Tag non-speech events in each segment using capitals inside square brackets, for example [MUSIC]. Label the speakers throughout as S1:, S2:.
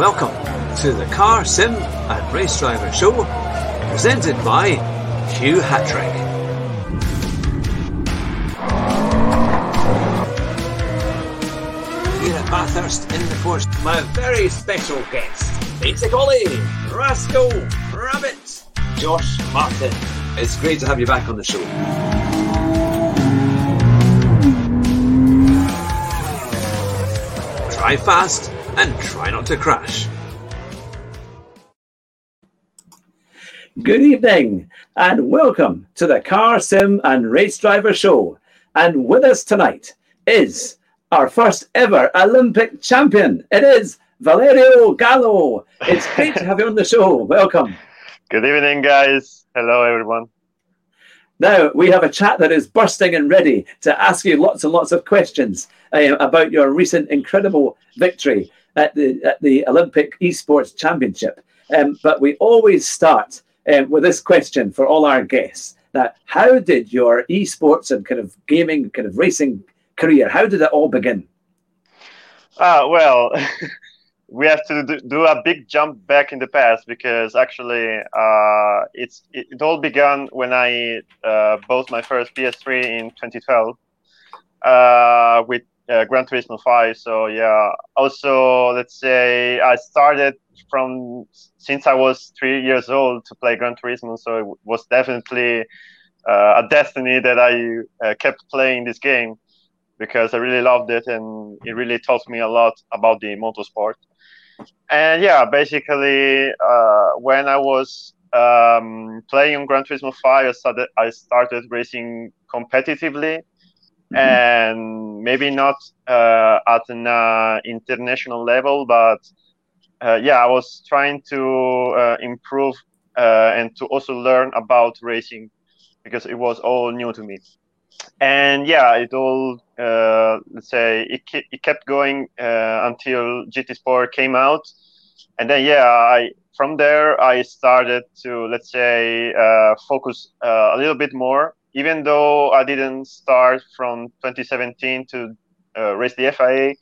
S1: welcome to the Car Sim and Race Driver Show, presented by Hugh Hatrick. Here at Bathurst in the Forest, my very special guest, Basic Ollie, Rascal, Rabbit, Josh Martin. It's great to have you back on the show. Drive fast and try not to crash.
S2: Good evening and welcome to the Car Sim and Race Driver Show. And with us tonight is our first ever Olympic champion. It is Valerio Gallo. It's great to have you on the show. Welcome.
S3: Good evening, guys. Hello, everyone.
S2: Now, we have a chat that is bursting and ready to ask you lots and lots of questions uh, about your recent incredible victory at the, at the Olympic Esports Championship. Um, but we always start um, with this question for all our guests. That how did your esports and kind of gaming, kind of racing career, how did it all begin?
S3: Ah, well, [LAUGHS] we have to do, do, a big jump back in the past because actually uh, it's it, it, all began when I uh, bought my first PS3 in 2012 uh, with uh, Gran Turismo 5. So yeah, also let's say I started from since I was three years old to play Gran Turismo, so it was definitely uh, a destiny that I uh, kept playing this game because I really loved it and it really taught me a lot about the motorsport and yeah, basically, uh, when I was um, playing on Gran Turismo 5, I started, I started racing competitively. And maybe not uh, at an uh, international level, but uh, yeah, I was trying to uh, improve uh, and to also learn about racing because it was all new to me and yeah, it all uh, let's say it, it kept going until GT Sport came out, and then yeah, I from there I started to let's say focus a little bit more. Even though I didn't start from 2017 to uh, race the FIA,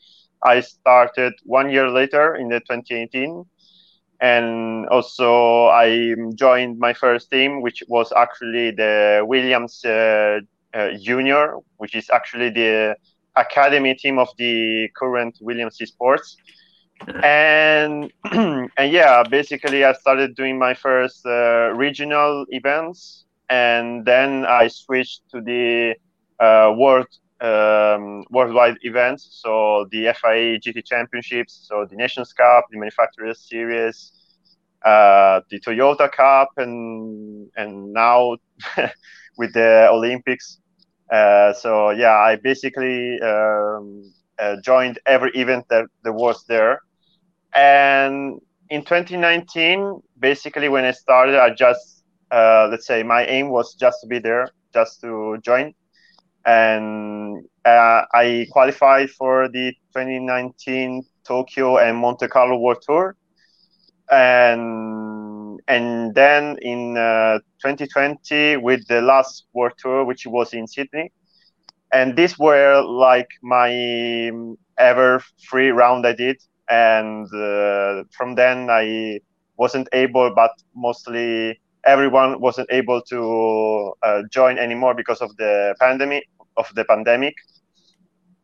S3: I started one year later in the 2018 and also I joined my first team, which was actually the Williams uh, uh, junior, which is actually the academy team of the current Williams Esports. And [CLEARS THROAT] and yeah, basically I started doing my first uh, regional events, and then I switched to the uh, world um, worldwide events. So the FIA GT Championships, so the Nations Cup, the Manufacturers Series, uh, the Toyota Cup, and and now [LAUGHS] with the Olympics. Uh, so yeah, I basically um, uh, joined every event that there was there, and in 2019, basically when I started, I just uh, let's say my aim was just to be there, just to join, and uh, I qualified for the 2019 Tokyo and Monte Carlo World Tour, and and then in uh, 2020 with the last World Tour, which was in Sydney, and these were like my ever free round I did, and uh, from then I wasn't able, but mostly everyone wasn't able to uh, join anymore because of the pandemic of the pandemic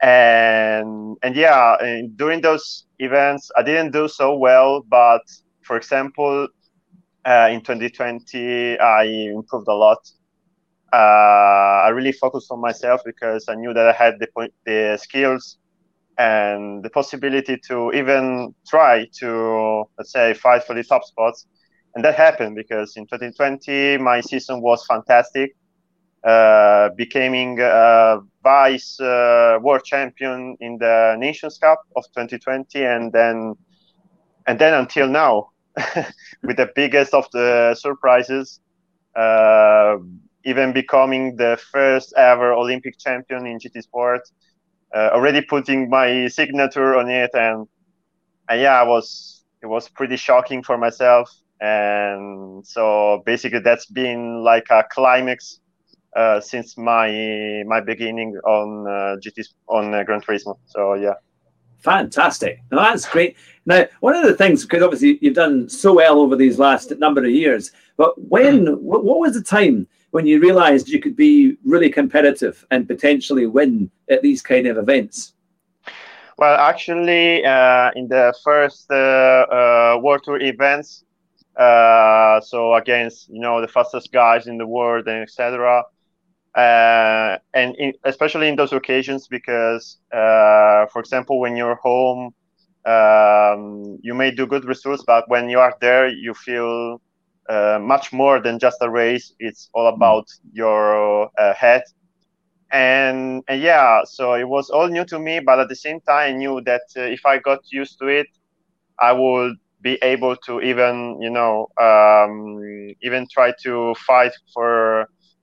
S3: and and yeah and during those events i didn't do so well but for example uh, in 2020, I improved a lot. Uh, I really focused on myself because I knew that I had the, the skills and the possibility to even try to, let's say, fight for the top spots. And that happened because in 2020, my season was fantastic. Uh, becoming a vice uh, world champion in the Nations Cup of 2020, and then and then until now, [LAUGHS] with the biggest of the surprises, uh, even becoming the first ever Olympic champion in GT Sport. Uh, already putting my signature on it, and, and yeah, I was it was pretty shocking for myself. And so basically, that's been like a climax uh, since my my beginning on uh, GT on uh, Gran Turismo. So yeah.
S2: Fantastic. Now that's great. Now, one of the things, because obviously you've done so well over these last number of years, but when, what was the time when you realized you could be really competitive and potentially win at these kind of events?
S3: Well, actually, uh, in the first uh, uh, World Tour events, uh, so against you know the fastest guys in the world and etc. Uh, and in, especially in those occasions, because uh, for example, when you're home, um, you may do good results, but when you are there, you feel uh, much more than just a race. It's all mm. about your uh, head. And, and yeah, so it was all new to me, but at the same time, I knew that uh, if I got used to it, I would be able to even, you know, um, even try to fight for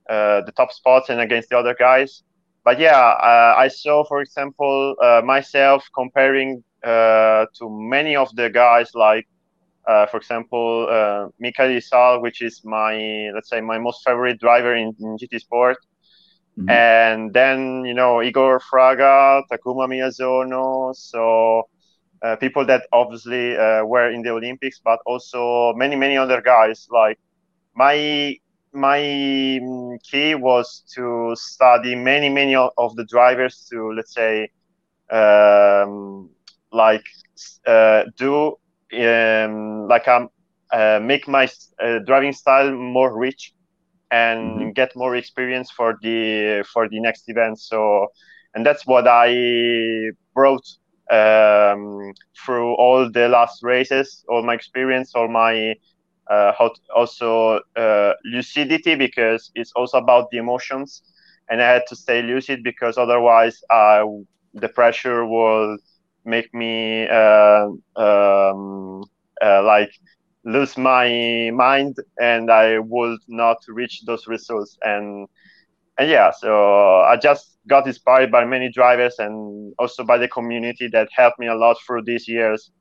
S3: uh, the top spots and against the other guys. But yeah, uh, I saw, for example, uh, myself comparing to many of the guys like uh, for example, uh, Mikail Hizal, which is my, let's say, my most favorite driver in, in GT Sport. Mm-hmm. And then, you know, Igor Fraga, Takuma Miyazono. So uh, people that obviously were in the Olympics, but also many, many other guys. Like my my key was to study many many of the drivers to let's say um, like uh, do um, like um, uh, make my uh, driving style more rich and mm-hmm. get more experience for the for the next event so and that's what i brought um, through all the last races all my experience all my uh, also uh, lucidity because it's also about the emotions. And i had to stay lucid because otherwise uh, the pressure will make me uh, um, uh, like lose my mind and i would not reach those results. And and yeah so i just got inspired by many drivers and also by the community that helped me a lot through these years.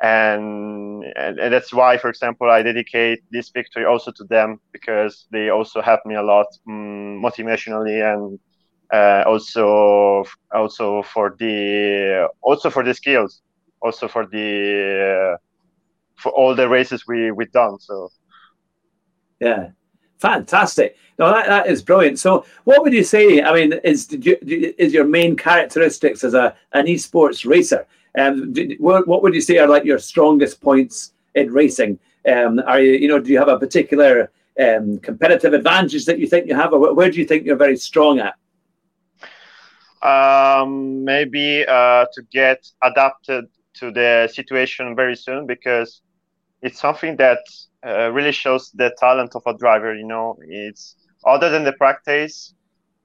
S3: And, and, and that's why for example i dedicate this victory also to them because they also helped me a lot um, motivationally and uh, also also for the also for the skills also for the uh, for all the races we we've done so.
S2: Yeah fantastic no that, that is brilliant so what would you say i mean is you, is your main characteristics as a an esports racer um, what, what would you say are like your strongest points in racing? Um, are you, you know, do you have a particular um, competitive advantage that you think you have, or where do you think you're very strong at?
S3: Um, maybe uh, to get adapted to the situation very soon because it's something that uh, really shows the talent of a driver. You know, it's other than the practice,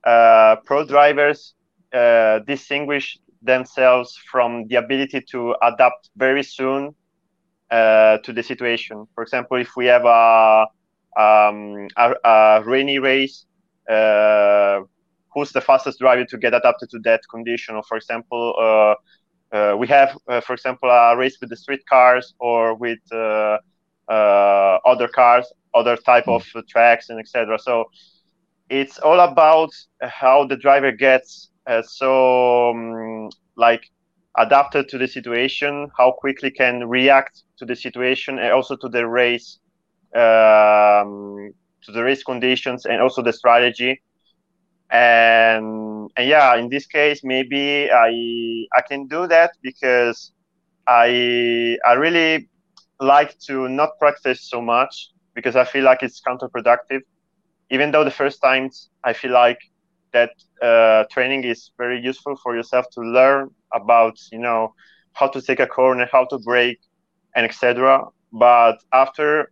S3: uh, pro drivers uh, distinguish themselves from the ability to adapt very soon uh, to the situation. For example, if we have a, um, a, a rainy race, uh, who's the fastest driver to get adapted to that condition? Or for example, uh, we have, for example, a race with the street cars or with uh, other cars, other type of tracks, and etc. So it's all about how the driver gets uh, so um, like adapted to the situation, how quickly can react to the situation, and also to the race, um, to the race conditions, and also the strategy. And, and yeah, in this case, maybe I I can do that because I I really like to not practice so much because I feel like it's counterproductive. Even though the first times I feel like that uh, training is very useful for yourself to learn about you know how to take a corner how to brake and etc but after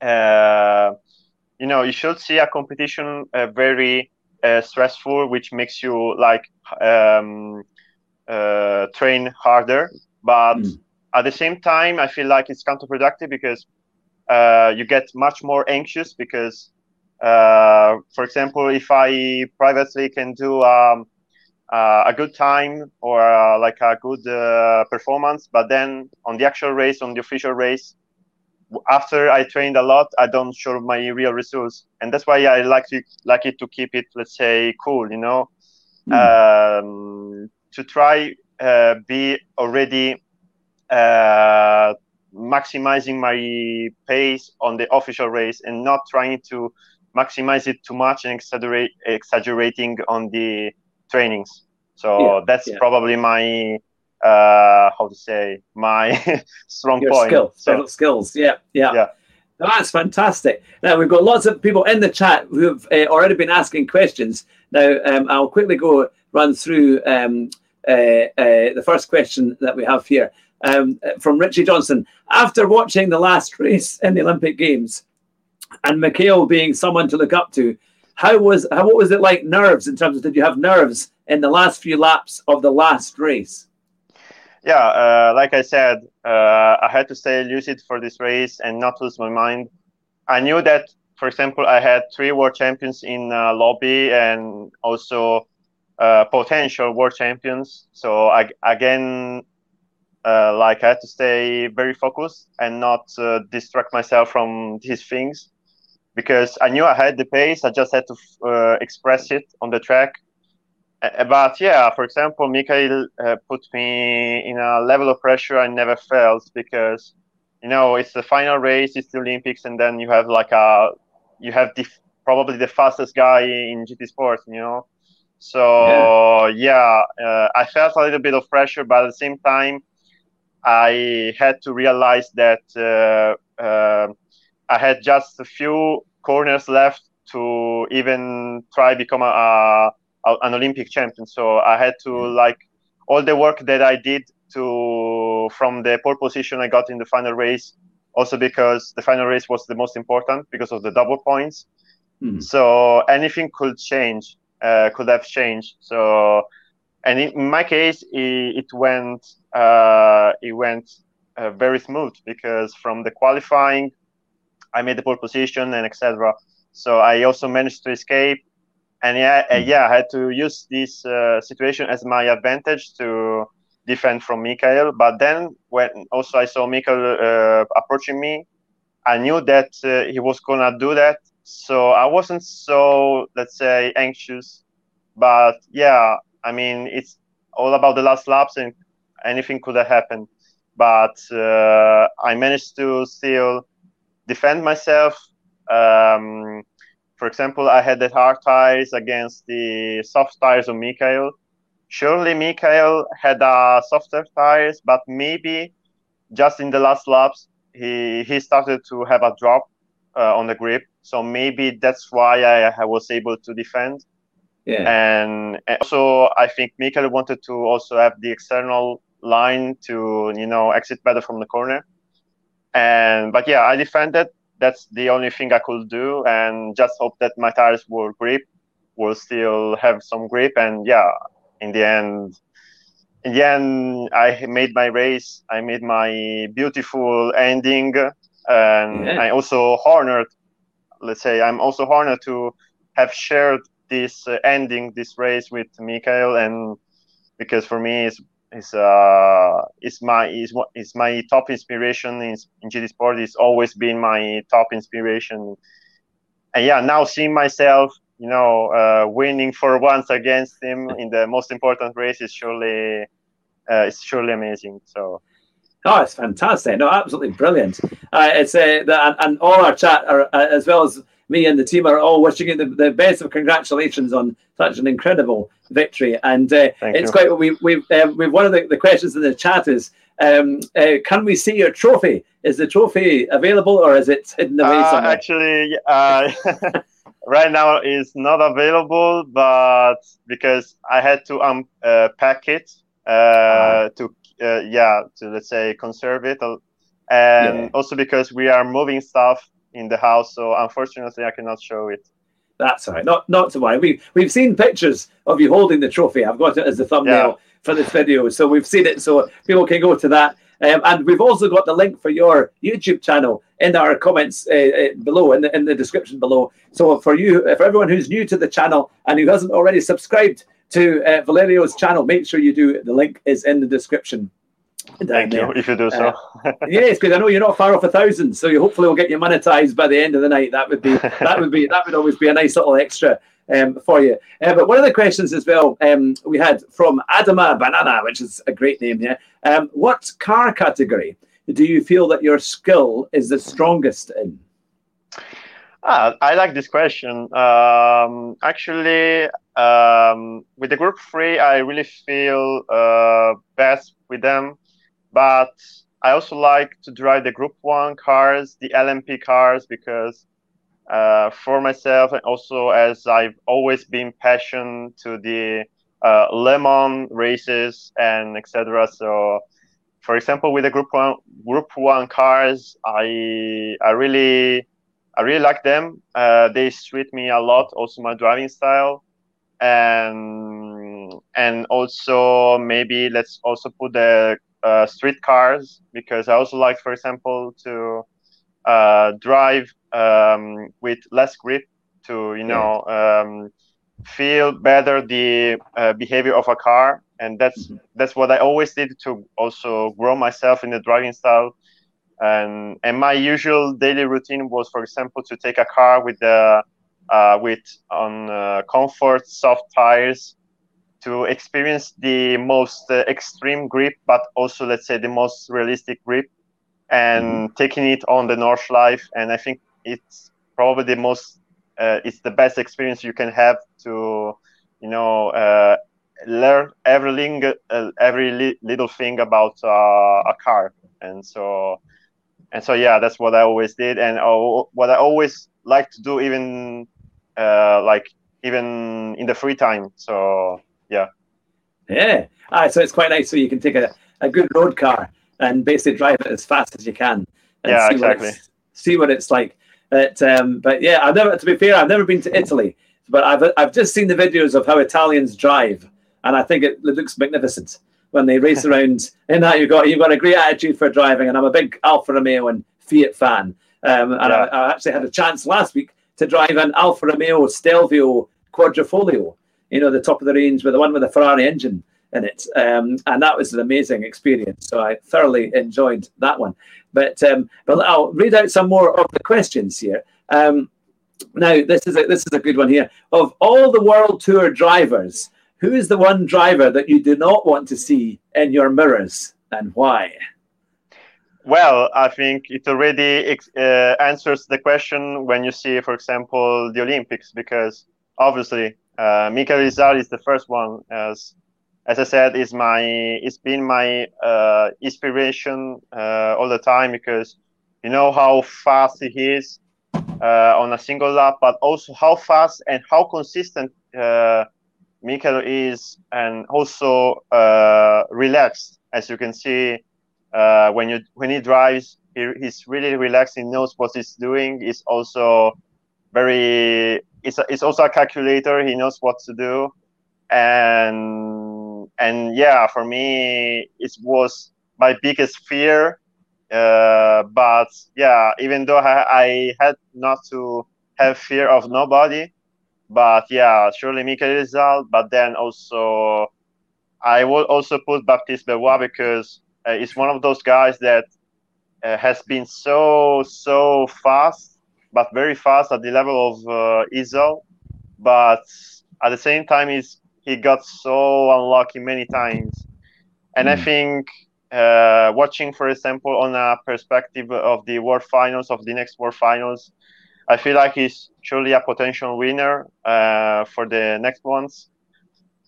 S3: uh, you know you should see a competition uh, very uh, stressful which makes you like um, uh, train harder but mm. At the same time i feel like it's counterproductive because uh, you get much more anxious because uh, for example, if I privately can do um, uh, a good time or uh, like a good uh, performance, but then on the actual race, on the official race, after I trained a lot, I don't show my real results, and that's why I like to like it to keep it, let's say, cool, you know, mm. um, to try uh, be already uh, maximizing my pace on the official race and not trying to maximize it too much and exaggerate exaggerating on the trainings. So yeah, that's yeah. probably my uh, how to say my [LAUGHS] strong Your point.
S2: Skill, so, skills, yeah, yeah. yeah. That's fantastic. Now we've got lots of people in the chat who've uh, already been asking questions. Now um, I'll quickly go run through um, uh, uh, the first question that we have here um, from Richie Johnson. After watching the last race in the Olympic Games, and Mikail being someone to look up to, how was how what was it like nerves in terms of did you have nerves in the last few laps of the last race?
S3: Yeah, uh, like I said, uh, I had to stay lucid for this race and not lose my mind. I knew that, for example, I had three world champions in uh, lobby and also uh, potential world champions. So I, again, uh, like I had to stay very focused and not uh, distract myself from these things because I knew I had the pace. I just had to express it on the track uh, but yeah, for example, Mikail uh, put me in a level of pressure I never felt because you know it's the final race, it's the Olympics, and then you have like a you have the probably the fastest guy in GT Sports, you know. So yeah, yeah uh, I felt a little bit of pressure, but at the same time, I had to realize that uh, uh, I had just a few corners left to even try become a, a an Olympic champion. So I had to mm. like all the work that I did to from the pole position I got in the final race. Also because the final race was the most important because of the double points. Mm. So anything could change, uh, could have changed. So and in my case, it, it went uh, it went uh, very smooth because from the qualifying, I made the pole position and etc. So I also managed to escape and yeah, uh, yeah, I had to use this uh, situation as my advantage to defend from Mikail. But then when also I saw Mikail uh, approaching me, I knew that uh, he was gonna do that. So I wasn't so let's say anxious. But yeah, I mean it's all about the last laps and anything could have happened. But uh, I managed to still defend myself. Um, for example, I had the hard tires against the soft tires of Mikail. Surely Mikail had uh, softer tires, but maybe just in the last laps he he started to have a drop uh, on the grip. So maybe that's why I, I was able to defend. Yeah. And, and also, I think Mikail wanted to also have the external line to you know exit better from the corner. And but yeah, I defended that's the only thing I could do, and just hope that my tires will grip, will still have some grip, and yeah, in the end, in the end, I made my race. I made my beautiful ending, and yeah. I also honored. Let's say I'm also honored to have shared this uh, ending, this race with Mikail, and because for me, it's is uh is my is what is my top inspiration in, in GT Sport. It's always been my top inspiration. And yeah, now seeing myself, you know, uh, winning for once against him in the most important race is surely uh, it's surely amazing. So.
S2: Oh, it's fantastic! No, absolutely brilliant. Uh, it's uh, the, and, and all our chat are, uh, as well as me and the team are all wishing you the, the best of congratulations on such an incredible victory. And uh, it's you. quite we we've um, we've one of the, the questions in the chat is um, uh, can we see your trophy? Is the trophy available or is it hidden away uh, somewhere?
S3: Actually, uh, [LAUGHS] right now it's not available, but because I had to unpack um, it uh, uh-huh. to yeah to let's say conserve it, and yeah. also because we are moving stuff in the house. So unfortunately, I cannot show it.
S2: That's all right. Not not to worry. We we've seen pictures of you holding the trophy. I've got it as the thumbnail yeah. for this video, so we've seen it. So people can go to that. Um, and we've also got the link for your YouTube channel in our comments uh, uh, below, in the, in the description below. So for you, for everyone who's new to the channel and who hasn't already subscribed to uh, Valerio's channel, make sure you do. The link is in the description.
S3: Thank you, if you do so.
S2: uh, yes, because I know you're not far off a thousand, so you hopefully will get you monetized by the end of the night. That would be [LAUGHS] that would be that would always be a nice little extra um, for you. Uh, but one of the questions as well um, we had from Adama Banana, which is a great name. Yeah. Um, what car category do you feel that your skill is the strongest in?
S3: Ah, I like this question. Um, actually, um, with the group three, I really feel uh, best with them, but I also like to drive the group one cars, the LMP cars, because uh, for myself and also as I've always been passionate to the uh, Le Mans races and etc. So, for example, with the group one group one cars, I I really I really like them. Uh, they suit me a lot. Also, my driving style, and and also maybe let's also put the uh, street cars because I also like, for example, to uh, drive um, with less grip to you know um, feel better the uh, behavior of a car, and that's mm-hmm. that's what I always did to also grow myself in the driving style. And and my usual daily routine was, for example, to take a car with the uh, with on uh, comfort soft tires to experience the most uh, extreme grip, but also let's say the most realistic grip, and mm-hmm. taking it on the Nordschleife. And I think it's probably the most uh, it's the best experience you can have to you know uh, learn every, uh, every li- little thing about a car and so and so yeah that's what i always did and what i always like to do even uh, like even in the free time so yeah.
S2: Yeah. Ah, so it's quite nice so you can take a, a good road car and basically drive it as fast as you can
S3: yeah
S2: see
S3: exactly.
S2: what see what it's like. But, um, but yeah i've never to be fair i've never been to italy but i've, I've just seen the videos of how italians drive and i think it, it looks magnificent when they race [LAUGHS] around. In that you've got you've got a great attitude for driving and I'm a big Alfa Romeo and Fiat fan. Um, and yeah. I, I, actually had a chance last week to drive an Alfa Romeo Stelvio Quadrifoglio you know the top of the range with the one with the Ferrari engine in it. Um, and that was an amazing experience. So I thoroughly enjoyed that one. But um, but I'll read out some more of the questions here. Um, now this is a, this is a good one here. Of all the world tour drivers who is the one driver that you do not want to see in your mirrors and why?
S3: Well, I think it already uh, answers the question when you see, for example, the Olympics, because obviously uh, Mikail Hizal is the first one. As as I said, is my it's been my uh, inspiration uh, all the time because you know how fast he is uh, on a single lap, but also how fast and how consistent uh, is and also uh, relaxed, as you can see uh, when you when he drives. He, he's really relaxed. He knows what he's doing. He's also very. It's, a, it's also a calculator. He knows what to do, and and yeah, for me, it was my biggest fear. Uh, but yeah, even though I, I had not to have fear of nobody, but yeah, surely Mikail Hizal. But then also, I will also put Baptiste Beauvois because uh, it's one of those guys that uh, has been so so fast, but very fast at the level of uh, Hizal. But at the same time, he's he got so unlucky many times, and mm. I hmm. think. Uh, watching, for example, on a perspective of the World Finals of the next World Finals, I feel like he's surely a potential winner uh, for the next ones.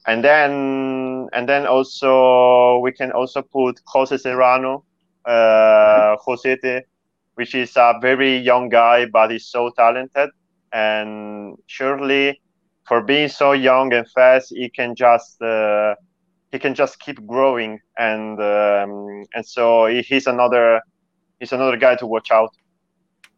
S3: And then and then also we can also put Jose Serrano, uh, Josete, which is a very young guy, but he's so talented. And surely, for being so young and fast, he can just uh, he can just keep growing. And um, and so he's another he's another guy to watch out.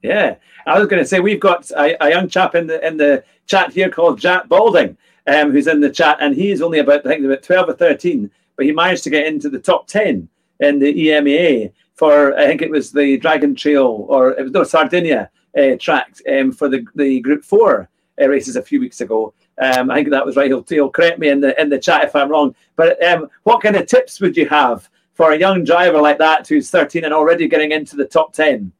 S2: Yeah, I was going to say we've got a, a, young chap in the in the chat here called Jack Balding, um, who's in the chat, and he's only about I think about twelve or thirteen, but he managed to get into the top ten in the EMEA for I think it was the Dragon Trail or it was no Sardinia uh, track um, for the the Group Four uh, races a few weeks ago. Um, I think that was right. He'll, he'll, correct me in the in the chat if I'm wrong. But um, what kind of tips would you have for a young driver like that who's 13 and already getting into the top 10?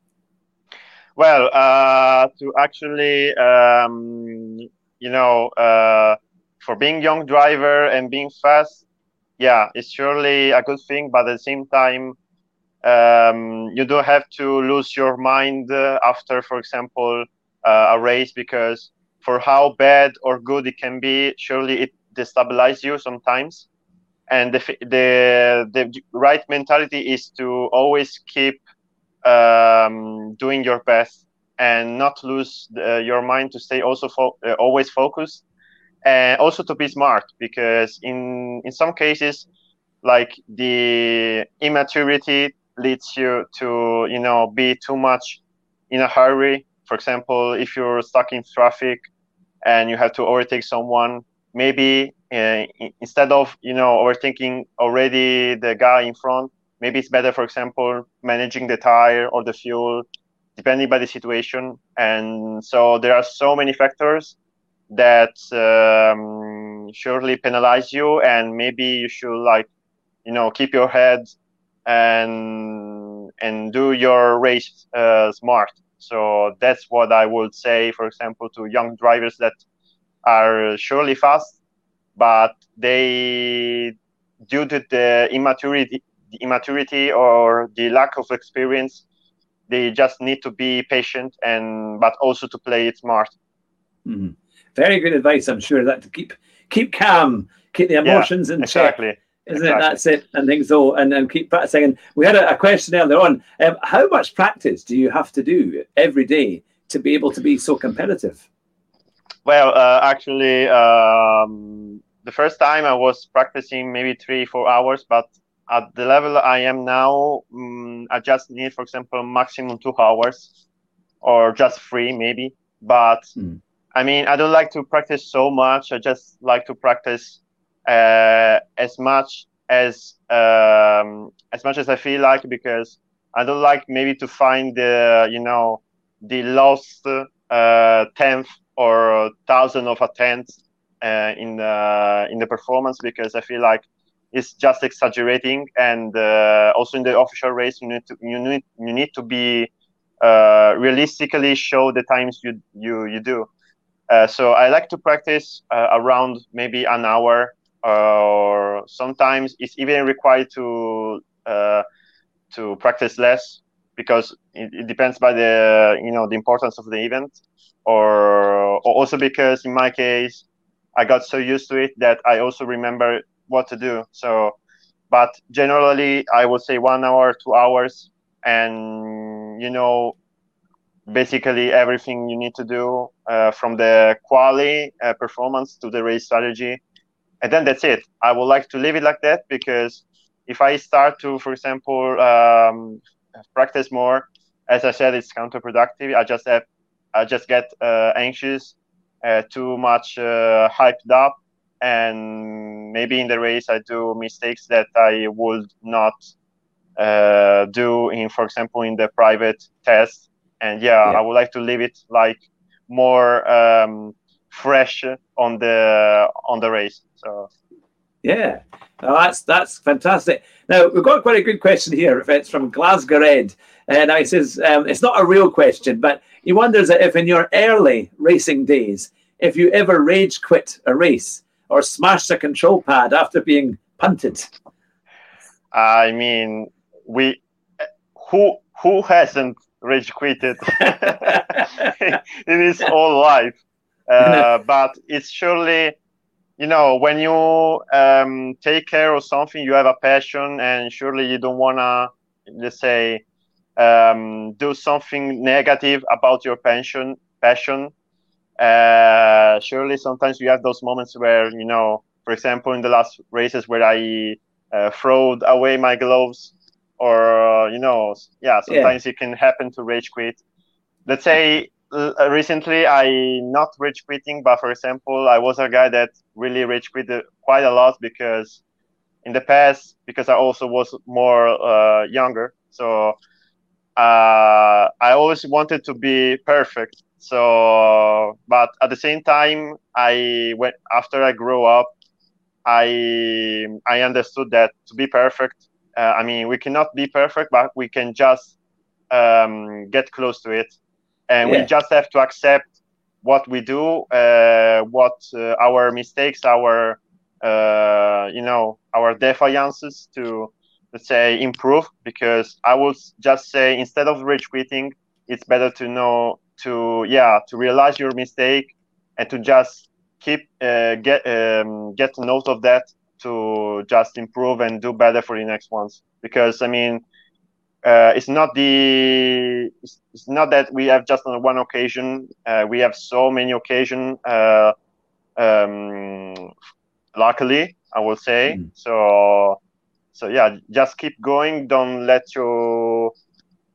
S3: Well, uh, to actually, um, you know, uh, for being young driver and being fast, yeah, it's surely a good thing. But at the same time, um, you don't have to lose your mind uh, after, for example, uh, a race because for how bad or good it can be, surely it destabilizes you sometimes. And the, the the right mentality is to always keep um, doing your best and not lose the, your mind to stay also fo- uh, always focused and also to be smart because in in some cases like the immaturity leads you to you know be too much in a hurry. For example if you're stuck in traffic and you have to overtake someone maybe uh, instead of you know overthinking already the guy in front maybe it's better for example managing the tire or the fuel depending by the situation. And so there are so many factors that um, surely penalize you and maybe you should like you know keep your head and and do your race uh, smart so that's what i would say for example to young drivers that are surely fast but they due to the immaturity the immaturity or the lack of experience they just need to be patient and but also to play it smart
S2: mm-hmm. Very good advice i'm sure that to keep keep calm keep the emotions yeah, in
S3: exactly.
S2: check isn't exactly. it? That's it. And things so, and, and keep practicing. And we had a, a question earlier on. Um, how much practice do you have to do every day to be able to be so competitive?
S3: Well, uh, actually, um, the first time I was practicing maybe three, four hours, but at the level I am now, um, I just need, for example, maximum two hours or just three, maybe. But mm. I mean, I don't like to practice so much. I just like to practice uh, as much as um, as much as I feel like because I don't like maybe to find the you know the lost uh, tenth or thousand of a tenth uh, in the in the performance because I feel like it's just exaggerating and uh, also in the official race you need to you need you need to be uh, realistically show the times you you you do. Uh, so I like to practice uh, around maybe an hour or sometimes it's even required to uh, to practice less because it, it, depends by the you know the importance of the event or, or also because in my case I got so used to it that I also remember what to do. So but generally I would say one hour two hours and you know basically everything you need to do uh, from the quality uh, performance to the race strategy and then that's it. I would like to leave it like that because if I start to, for example, um, practice more, as I said, it's counterproductive. I just have, I just get uh, anxious, uh, too much uh, hyped up, and maybe in the race I do mistakes that I would not uh, do in, for example, in the private test. And yeah, yeah. I would like to leave it like more um, fresh on the on the race. So
S2: yeah, well, that's that's fantastic. Now we've got quite a good question here. It's from Glasgow Red, and he says um, it's not a real question, but he wonders if in your early racing days, if you ever rage quit a race or smashed a control pad after being punted.
S3: I mean, we who who hasn't rage quitted [LAUGHS] [LAUGHS] in his whole life? Uh, but it's surely you know when you um, take care of something you have a passion and surely you don't want to let's say um, do something negative about your passion passion uh, surely sometimes you have those moments where you know for example in the last races where i uh, throwed away my gloves or uh, you know yeah sometimes yeah. it can happen to rage quit let's say uh, recently I not rage quitting, but for example, I was a guy that really rage quit quite a lot because in the past, because I also was more uh, younger, so uh, I always wanted to be perfect. So, but at the same time, I went after I grew up, I I understood that to be perfect, uh, I mean, we cannot be perfect, but we can just um, get close to it and yeah. we just have to accept what we do, uh, what uh, our mistakes, our uh, you know our defiances to let's say improve. Because I would just say instead of rage quitting, it's better to know to yeah to realize your mistake and to just keep uh, get um, get note of that to just improve and do better for the next ones. Because I mean uh, it's not the it's, not that we have just on one occasion. Uh, we have so many occasion uh, um, luckily i will say. Mm. so so yeah just keep going. Don't let you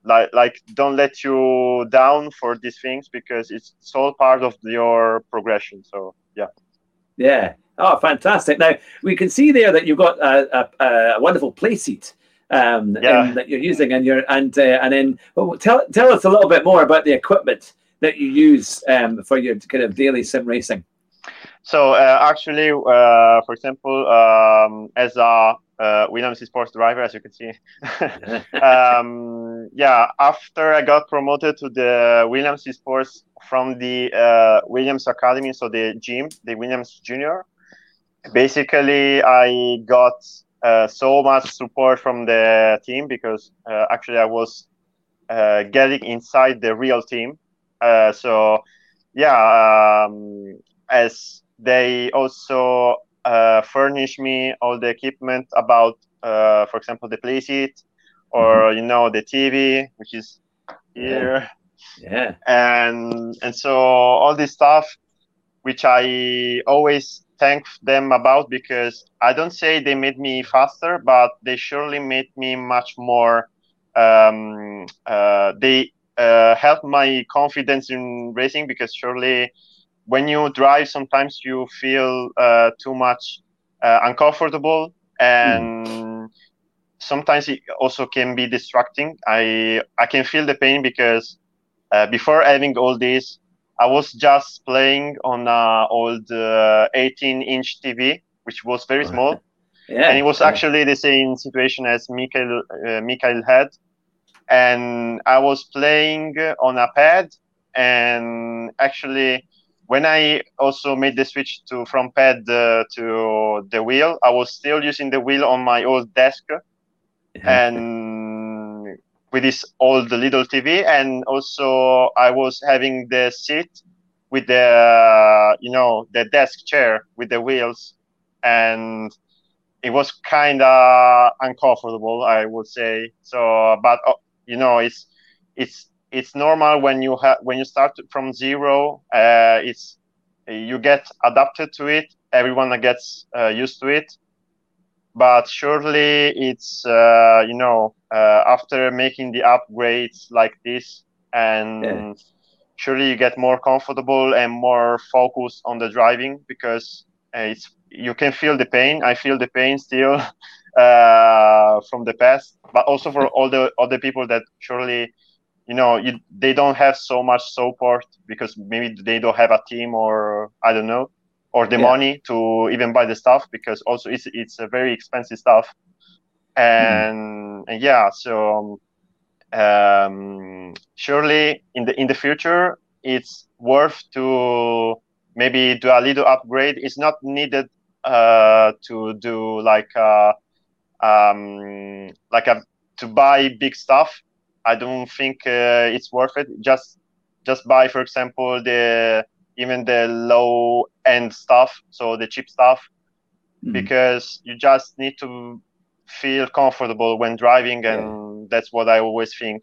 S3: like like don't let you down for these things because it's, it's all part of your progression. So yeah.
S2: Yeah oh fantastic now we can see there that you've got a, a, a wonderful play seat um, yeah. in, that you're using, and you're and uh, and then well, tell tell us a little bit more about the equipment that you use um, for your kind of daily sim racing.
S3: So uh, actually, uh, for example, um, as a uh, Williams Esports driver, as you can see, [LAUGHS] um, yeah, after I got promoted to the Williams Esports from the uh, Williams Academy, so the gym, the Williams Junior, basically I got uh, so much support from the team because uh, actually I was uh, getting inside the real team. Uh, so yeah, um, as they also uh, furnish me all the equipment about, for example, the play seat or mm-hmm. you know the TV, which is here.
S2: Yeah.
S3: And and so all this stuff, which I always thank them about because I don't say they made me faster, but they surely made me much more. Um, uh, they uh, help my confidence in racing because surely when you drive, sometimes you feel uh, too much uh, uncomfortable and. Mm. Sometimes it also can be distracting. I I can feel the pain because uh, before having all this, I was just playing on an old uh, 18 inch TV, which was very small. yeah, and it was yeah. actually the same situation as Mikail, uh, Mikail had. And I was playing on a pad. And actually, when I also made the switch to from pad uh, to the wheel, I was still using the wheel on my old desk. Yeah. And with this old little TV, and also I was having the seat with the uh, you know the desk chair with the wheels, and it was kind of uncomfortable, I would say. So, but uh, you know, it's it's it's normal when you have when you start from zero. Uh, it's you get adapted to it. Everyone gets uh, used to it but surely it's uh, you know uh, after making the upgrades like this and yeah. surely you get more comfortable and more focused on the driving because uh, it's you can feel the pain i feel the pain still [LAUGHS] uh, from the past but also for all the other people that surely you know you, they don't have so much support because maybe they don't have a team or i don't know or the yeah. money to even buy the stuff because also it's it's a very expensive stuff and, mm. and yeah so um, surely in the in the future it's worth to maybe do a little upgrade it's not needed uh, to do like a, um, like a to buy big stuff i don't think uh, it's worth it just just buy for example the even the low end stuff, so the cheap stuff, mm. because you just need to feel comfortable when driving, and yeah. that's what I always think.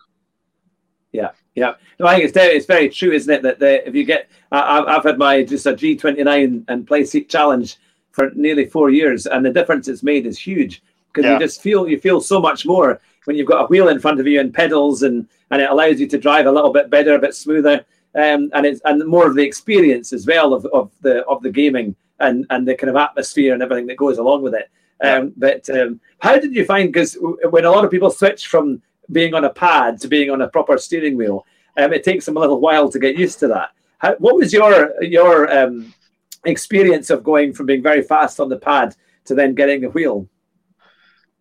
S2: Yeah, yeah. No, I think it's it's very true, isn't it? That the, if you get, I, have had my just a G twenty nine and play seat challenge for nearly four years, and the difference it's made is huge because yeah. you just feel you feel so much more when you've got a wheel in front of you and pedals, and and it allows you to drive a little bit better, a bit smoother um, and it's and more of the experience as well of, of the of the gaming and and the kind of atmosphere and everything that goes along with it. Um, but um, how did you find? Because when a lot of people switch from being on a pad to being on a proper steering wheel, um, it takes them a little while to get used to that. How, what was your your um, experience of going from being very fast on the pad to then getting the wheel?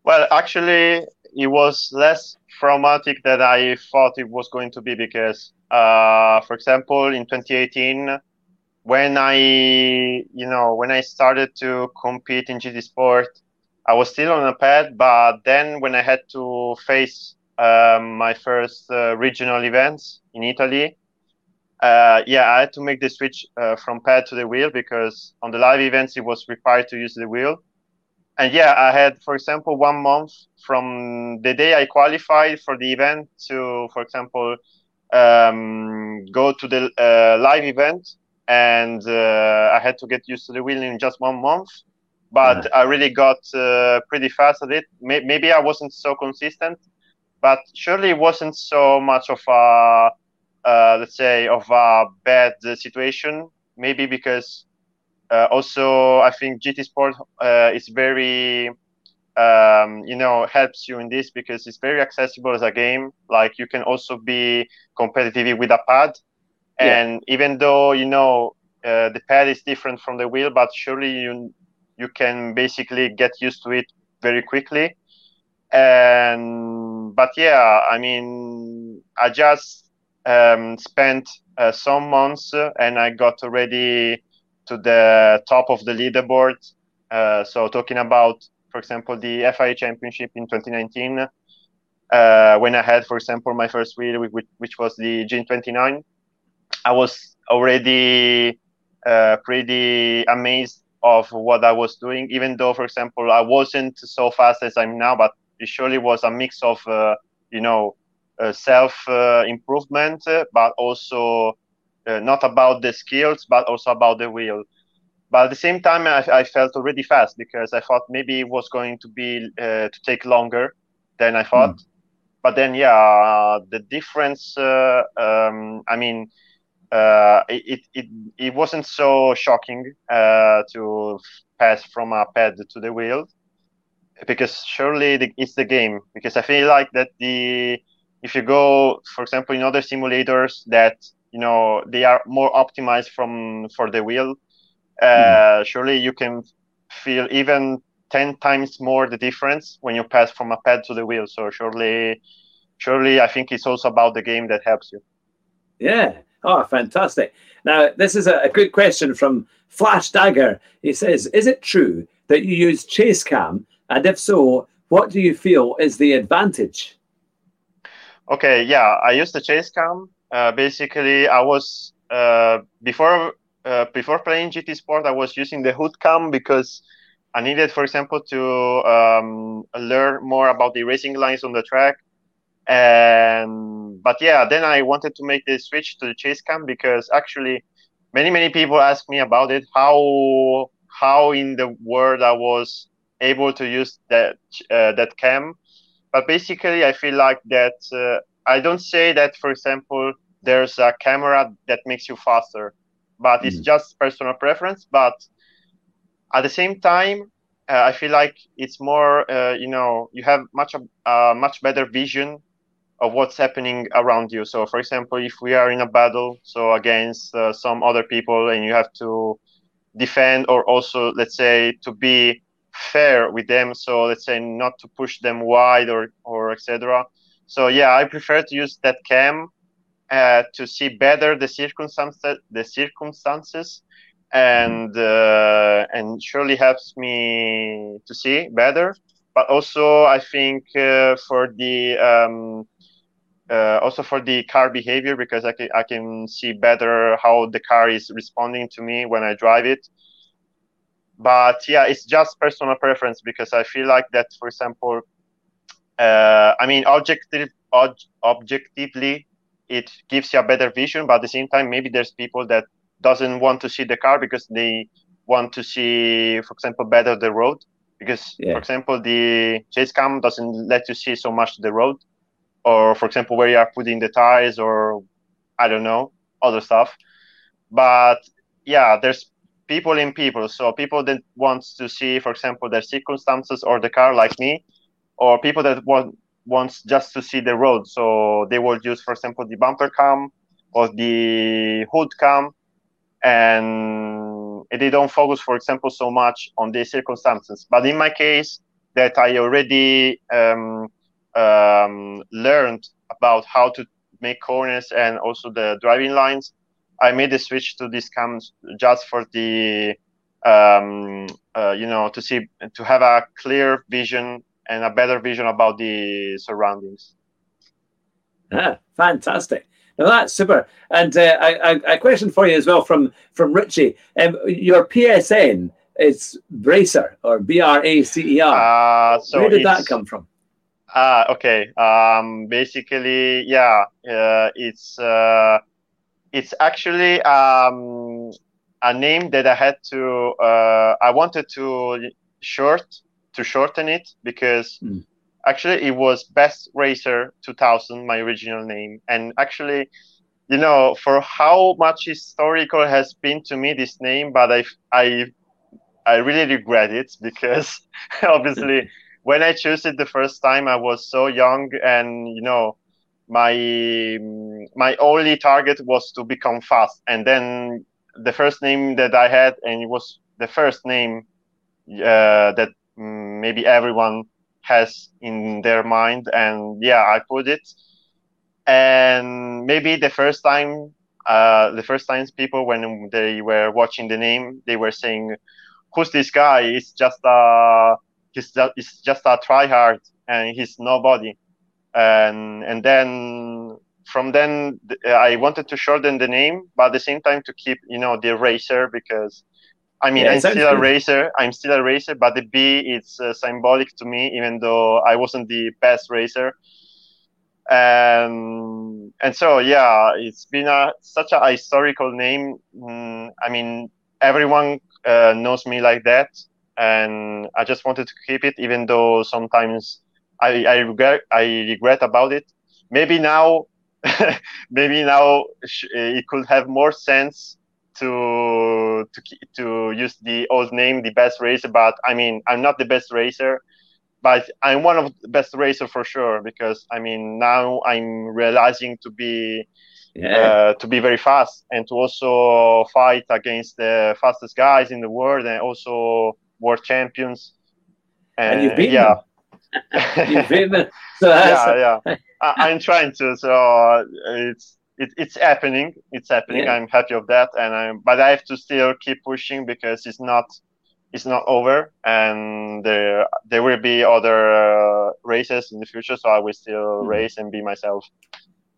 S3: Well, actually, it was less traumatic than I thought it was going to be because uh, for example, in 2018, when I, you know, when I started to compete in GT Sport, I was still on a pad, but then when I had to face um, my first uh, regional events in Italy, uh, yeah, I had to make the switch uh, from pad to the wheel because on the live events it was required to use the wheel. And yeah, I had, for example, one month from the day I qualified for the event to, for example, um, go to the uh, live event, and uh, I had to get used to the wheel in just one month. But I really got uh, pretty fast at it. Maybe I wasn't so consistent, but surely it wasn't so much of a uh, let's say of a bad situation maybe because uh, also i think gt sport uh, is very um, you know helps you in this because it's very accessible as a game. Like you can also be competitive with a pad. Yeah. and even though you know uh, the pad is different from the wheel but surely you you can basically get used to it very quickly. And but yeah i mean i just um, spent uh, some months and I got already to the top of the leaderboard. Uh, so talking about, for example, the FIA Championship in 2019, uh, when I had, for example, my first wheel, which, which was the G29, I was already uh, pretty amazed of what I was doing, even though, for example, I wasn't so fast as I'm now, but it surely was a mix of, uh, you know, uh, self uh, improvement, but also not about the skills, but also about the will. But at the same time, I, I, felt already fast because I thought maybe it was going to be to take longer than I thought. Mm. But then, yeah, the difference. Um, I mean, uh, it, it it wasn't so shocking uh, to pass from a pad to the wheel because surely the, it's the game because I feel like that the if you go, for example, in other simulators that you know they are more optimized from for the wheel, uh, mm. surely you can feel even ten times more the difference when you pass from a pad to the wheel. So surely, surely, I think it's also about the game that helps you.
S2: Yeah. Oh, fantastic. Now, this is a, a good question from Flash Dagger. He says, Is it true that you use chase cam? And if so, what do you feel is the advantage?
S3: Okay, yeah, I use the chase cam. Uh, basically, I was uh, before uh, before playing GT Sport, I was using the hood cam because I needed, for example, to um, learn more about the racing lines on the track. And but yeah, then I wanted to make the switch to the chase cam because actually, many many people ask me about it. How how in the world I was able to use that uh, that cam but basically, I feel like that uh, I don't say that, for example, there's a camera that makes you faster, but mm. it's just personal preference. But at the same time, uh, I feel like it's more, uh, you know, you have much uh, much better vision of what's happening around you. So, for example, if we are in a battle, so against uh, some other people, and you have to defend, or also, let's say, to be fair with them. So let's say not to push them wide or or etc. So yeah, I prefer to use that cam uh, to see better the circumstances, the circumstances, and uh, and surely helps me to see better. But also, I think uh, for the um, uh, also for the car behavior because I can I can see better how the car is responding to me when I drive it but yeah it's just personal preference because i feel like that for example uh, i mean objective ob- objectively it gives you a better vision but at the same time maybe there's people that doesn't want to see the car because they want to see for example better the road because yeah. for example the chase cam doesn't let you see so much the road or for example where you are putting the tires or i don't know other stuff but yeah there's people in people. So people that want to see, for example, their circumstances or the car, like me, or people that want wants just to see the road. So they will use, for example, the bumper cam or the hood cam, and they don't focus, for example, so much on the circumstances. But in my case, that I already um, um, learned about how to make corners and also the driving lines I made the switch to this cam just for the um, uh, you know to see to have a clear vision and a better vision about the surroundings.
S2: Ah, fantastic. Now that's super. And uh, I, a question for you as well from from Richie. Um, your PSN is Bracer or B R A C E R.
S3: Uh, so
S2: Where did that come from?
S3: Ah, okay. Um, basically, yeah, uh, it's uh, it's actually um, a name that I had to. Uh, I wanted to short to shorten it because mm. actually it was Best Racer 2000, my original name, and actually, you know, for how much historical has been to me this name, but I I I really regret it [LAUGHS] because [LAUGHS] obviously [LAUGHS] when I chose it the first time, I was so young, and you know, my my only target was to become fast. And then the first name that I had, and it was the first name uh, that maybe everyone has in their mind. And yeah, I put it. And maybe the first time, uh, the first times people when they were watching the name, they were saying, "Who's this guy? It's just a." he's just, he's just a tryhard and he's nobody. And and then from then I wanted to shorten the name, but at the same time to keep you know the racer because I mean, yeah, I'm still good. a racer. I'm still a racer, but the B is uh, symbolic to me, even though I wasn't the best racer. And and so yeah, it's been a such a historical name. Mm, I mean, everyone uh, knows me like that, and I just wanted to keep it, even though sometimes I, I regret I regret about it. Maybe now, [LAUGHS] maybe now it could have more sense to to to use the old name, the best racer. But I mean, I'm not the best racer, but I'm one of the best racer for sure. Because I mean, now I'm realizing to be yeah. Uh, to be very fast and to also fight against the fastest guys in the world and also world champions.
S2: And, and you've beaten yeah. them. [LAUGHS] you've them. So [LAUGHS]
S3: yeah, yeah. [LAUGHS] I, am trying to. So uh, it's it, it's happening. It's happening. Yeah. I'm happy of that, and I'm. But I have to still keep pushing because it's not it's not over, and there there will be other uh, races in the future. So I will still mm. race and be myself.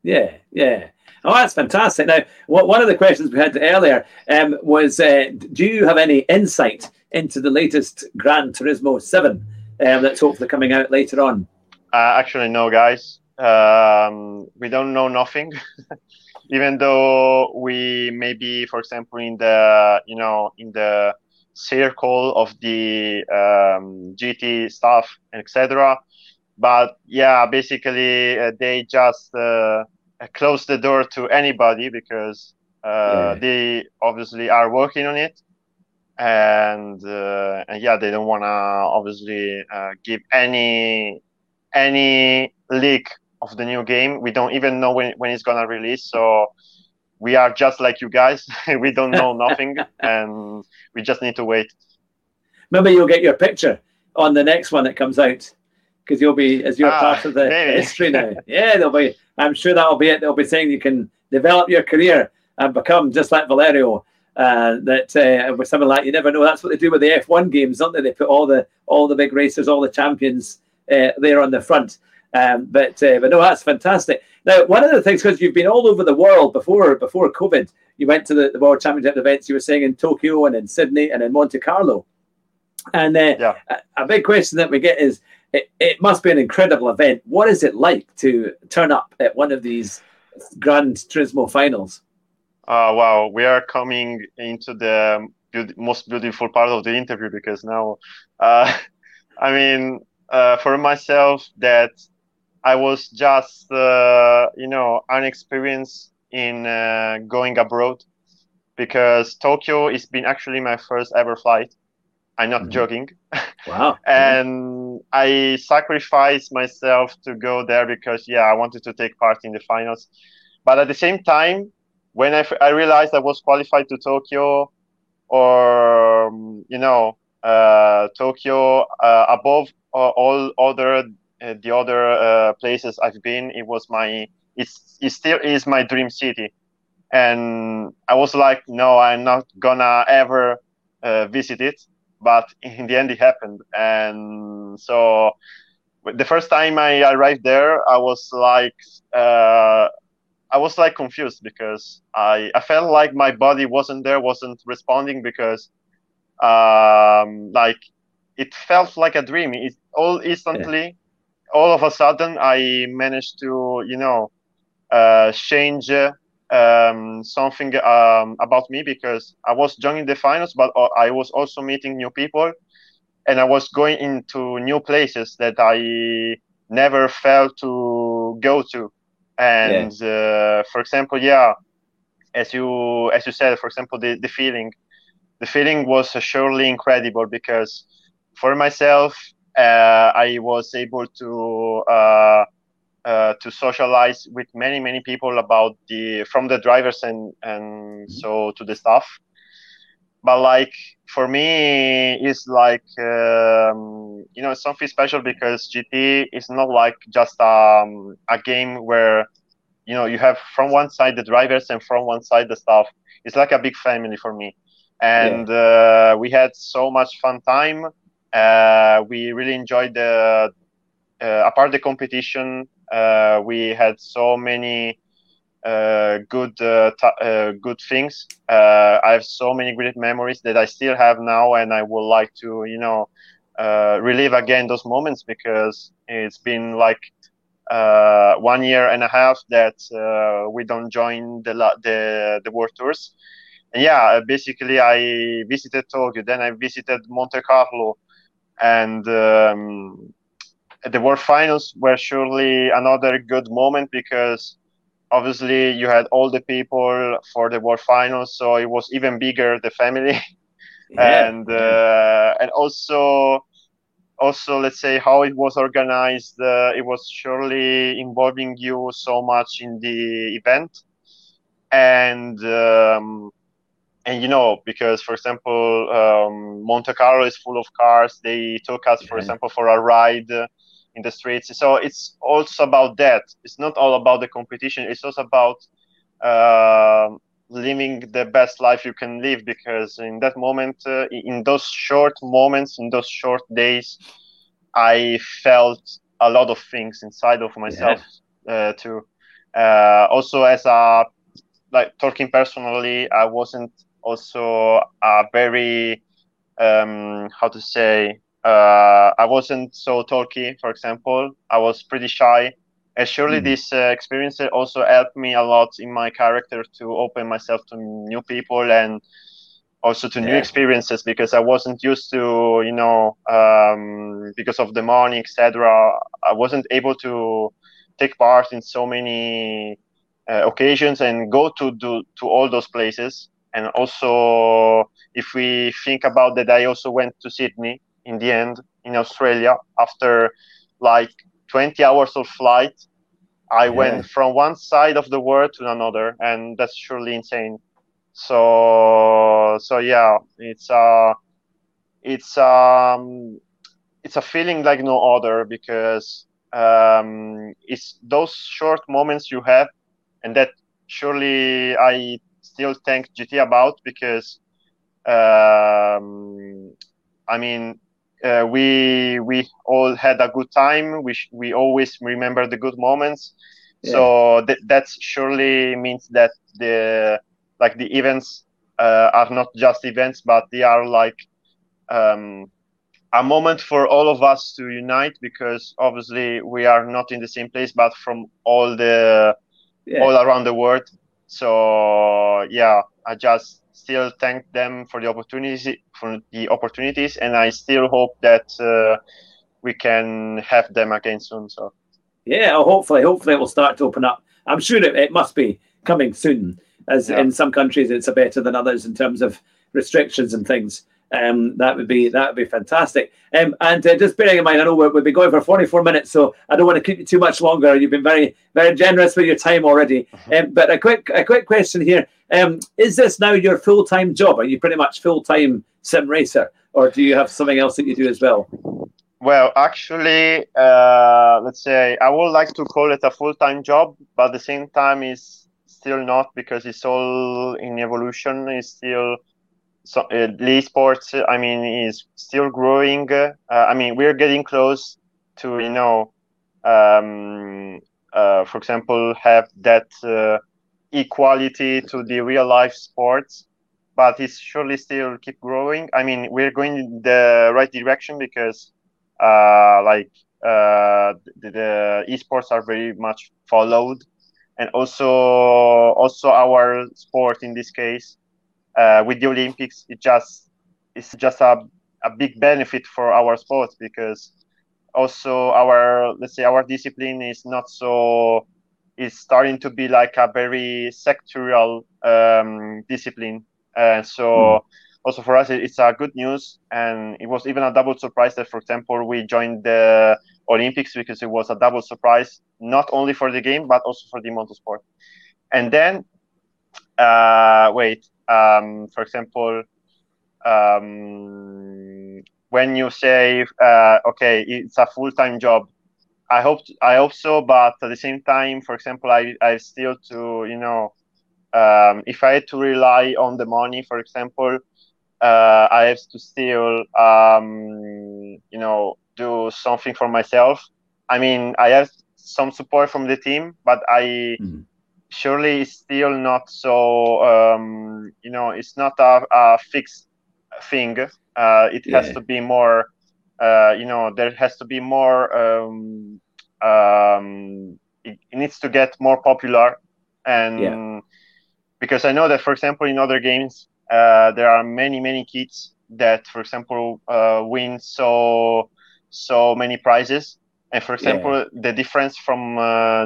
S2: Yeah, yeah. Oh, that's fantastic. Now, what, one of the questions we had earlier um, was uh, Do you have any insight into the latest Gran Turismo 7 um, that's hopefully coming out later on?
S3: Uh, actually, no, guys. Um, we don't know nothing. [LAUGHS] Even though we maybe, for example, in the you know in the circle of the um, GT stuff, etc. But yeah, basically uh, they just uh, close the door to anybody because uh, yeah. they obviously are working on it and, uh, and yeah, they don't want to obviously uh, give any any leak of the new game. We don't even know when when it's gonna release, so we are just like you guys. [LAUGHS] we don't know nothing, [LAUGHS] and we just need to wait.
S2: Maybe you'll get your picture on the next one that comes out because you'll be as you're ah, part of the maybe. history now. Yeah, they'll be. I'm sure that'll be it. They'll be saying you can develop your career and become just like Valerio uh, that uh, with something like you never know. That's what they do with the F1 games, don't they? They put all the all the big racers, all the champions uh, there on the front. Um, but uh, but no, that's fantastic. Now, one of the things because you've been all over the world before before COVID, you went to the, the World Championship events. You were saying in Tokyo and in Sydney and in Monte Carlo. And uh, yeah. a, a, big question that we get is, it, it must be an incredible event. What is it like to turn up at one of these Grand Turismo finals?
S3: Uh, wow, we are coming into the be- most beautiful part of the interview because now, uh, [LAUGHS] I mean, uh, for myself, that I was just, uh, you know, unexperienced in uh, going abroad because Tokyo has been actually my first ever flight. I'm not mm-hmm. joking. [LAUGHS]
S2: Wow.
S3: and I sacrificed myself to go there because, yeah, I wanted to take part in the finals. But at the same time, when I, I realized I was qualified to Tokyo or, um, you know, uh, Tokyo uh, above uh, all other the other uh, places I've been, it was my it's it still is my dream city. and I was like, no, I'm not gonna ever uh, visit it. But in the end, it happened, and so the first time I arrived there, I was like, uh, I was like confused because I I felt like my body wasn't there, wasn't responding because, um, like, it felt like a dream. It all instantly. All of a sudden, I managed to you know, uh, change. um, something um, about me because I was joining the finals, but uh, I was also meeting new people and I was going into new places that I never felt to go to. And yeah. uh, for example, yeah, as you as you said, for example, the, the feeling, the feeling was surely incredible because for myself, I was able to uh, uh, to socialize with many many people about the from the drivers and and mm-hmm. so to the staff but like for me it's like um, you know something special because gt is not like just um, a game where you know you have from one side the drivers and from one side the staff it's like a big family for me and yeah. uh, we had so much fun time uh, we really enjoyed the uh, apart the competition uh, we had so many uh, good uh, uh, good things. Uh, I have so many great memories that I still have now, and I would like to, you know, uh, relive again those moments because it's been like uh, one year and a half that we don't join the the the world tours. And yeah, basically I visited Tokyo, then I visited Monte Carlo, and. Um, the World Finals were surely another good moment because obviously you had all the people for the World Finals, so it was even bigger the family, [LAUGHS] yeah. and uh, and also also let's say how it was organized. Uh, it was surely involving you so much in the event, and. Um, and you know because for example um, monte carlo is full of cars they took us for example for a ride in the streets. So it's also about that. It's not all about the competition. It's also about uh, living the best life you can live because in that moment, uh, in those short moments, in those short days, I felt a lot of things inside of myself yeah. uh, too. Uh, also, as a like talking personally, I wasn't also a very um, how to say uh, I wasn't so talky, for example. I was pretty shy. And surely mm. this uh, experience also helped me a lot in my character to open myself to new people and also to yeah. new experiences because I wasn't used to, you know, um, because of the money, etc. I wasn't able to take part in so many uh, occasions and go to do to all those places. And also, if we think about that, I also went to Sydney in the end in Australia after like 20 hours of flight. I yeah. went from one side of the world to another, and that's surely insane. So, so yeah, it's uh, it's um, it's a feeling like no other because um, it's those short moments you have, and that surely I still thank GT about because um, I mean uh, we we all had a good time. We sh- we always remember the good moments. Yeah. So th- that surely means that the like the events uh, are not just events, but they are like um, a moment for all of us to unite because obviously we are not in the same place, but from all the yeah. all around the world. So yeah, I just still thank them for the opportunities for the opportunities, and I still hope that uh, we can have them again soon. So
S2: yeah, hopefully, hopefully it will start to open up. I'm sure it, it must be coming soon, as yeah. in some countries it's better than others in terms of restrictions and things. Um, that would be that would be fantastic. Um, and uh, just bearing in mind, I know we have been going for 44 minutes, so I don't want to keep you too much longer. You've been very very generous with your time already. Mm-hmm. Um, but a quick a quick question here: um, Is this now your full time job? Are you pretty much full time sim racer, or do you have something else that you do as well?
S3: Well, actually, uh, let's say I would like to call it a full time job, but at the same time, is still not because it's all in evolution. It's still so uh, esports. I mean, is still growing. Uh, I mean, we're getting close to you know, um, uh, for example, have that uh, equality to the real life sports. But it's surely still keep growing. I mean, we're going in the right direction because, uh, like, uh, the, the esports are very much followed and also also our sport in this case uh, with the Olympics it just it's just a, a big benefit for our sport because also our let's say our discipline is not so is starting to be like a very sectorial um, discipline and so mm. also for us it's a good news and it was even a double surprise that for example we joined the Olympics because it was a double surprise, not only for the game but also for the motorsport. And then, uh, wait, um, for example, um, when you say, uh, okay, it's a full time job, I hope I hope so, but at the same time, for example, I I still to you know, um, if I had to rely on the money, for example, uh, I have to still um, you know do something for myself. I mean, I have some support from the team, but I mm-hmm. Surely it's still not so. Um, you know, it's not a, a fixed thing. Uh, it yeah. has to be more. Uh, you know, there has to be more. Um, um, it, it, needs to get more popular, and yeah. because I know that, for example, in other games, uh, there are many many kids that, for example, uh, win so so many prizes. And for example, yeah. the difference from uh,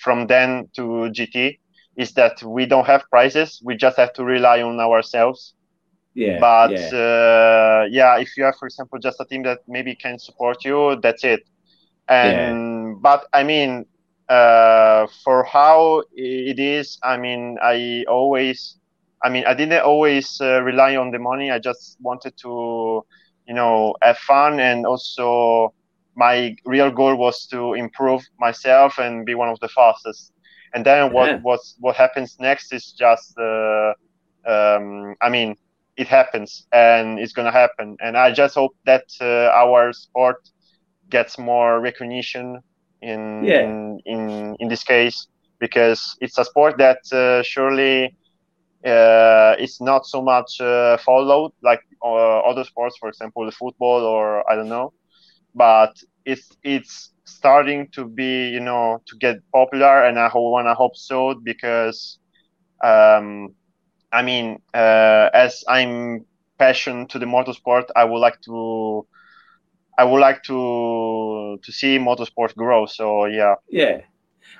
S3: from then to GT is that we don't have prices. We just have to rely on ourselves.
S2: Yeah.
S3: But yeah. Uh, yeah, if you have, for example, just a team that maybe can support you, that's it. And yeah. but I mean, uh, for how it is, I mean, I always, I mean, I didn't always uh, rely on the money. I just wanted to you know have fun and also my real goal was to improve myself and be one of the fastest and then what yeah. what what happens next is just uh, um, i mean it happens and it's gonna happen and i just hope that uh, our sport gets more recognition in, yeah. in in in this case because it's a sport that uh, surely uh, it's not so much uh, followed like uh, other sports, for example, the football or I don't know. But it's it's starting to be you know to get popular, and I want to hope so because um, I mean, uh, as I'm passionate to the motorsport, I would like to. I would like to to see motorsport grow. So yeah,
S2: yeah,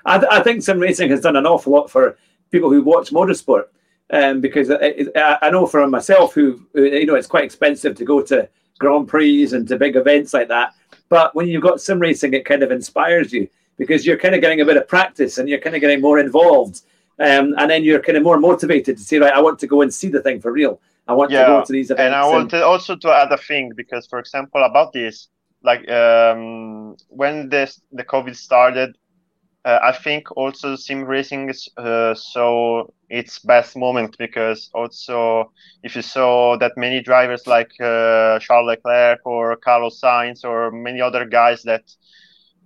S2: I, th- I think sim racing has done an awful lot for people who watch motorsport um, because I, I, know for myself, who you know, it's quite expensive to go to Grand Prix and to big events like that. But when you've got sim racing, it kind of inspires you because you're kind of getting a bit of practice and you're kind of getting more involved, um, and then you're kind of more motivated to say, right, I want to go and see the thing for real. I want yeah. to go to these events.
S3: And I wanted and... also to add a thing because, for example, about this, like um, when this the COVID started, uh, I think also sim racing is uh, so its best moment because also if you saw that many drivers like uh, Charles Leclerc or Carlos Sainz or many other guys that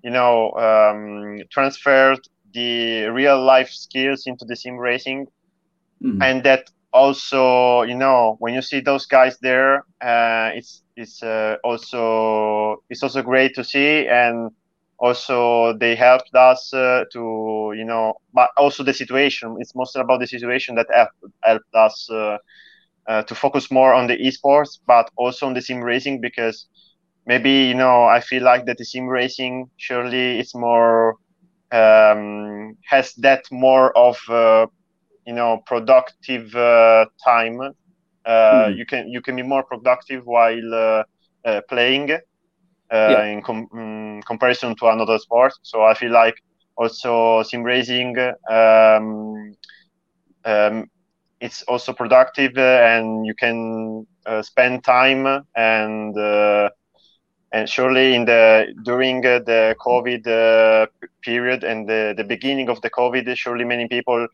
S3: you know um, transferred the real life skills into the sim racing mm-hmm. and that also you know when you see those guys there uh, it's it's uh, also it's also great to see and also they helped us uh, to you know but also the situation it's mostly about the situation that helped, helped us uh, uh, to focus more on the esports but also on the sim racing because maybe you know i feel like that the sim racing surely it's more um, has that more of uh, you know productive uh, time mm. you can you can be more productive while playing yeah. in com- um, comparison to another sport. So I feel like also sim racing um, um, it's also productive uh, and you can uh, spend time and uh, and surely in the during uh, the COVID uh, period and the, the beginning of the COVID, surely many people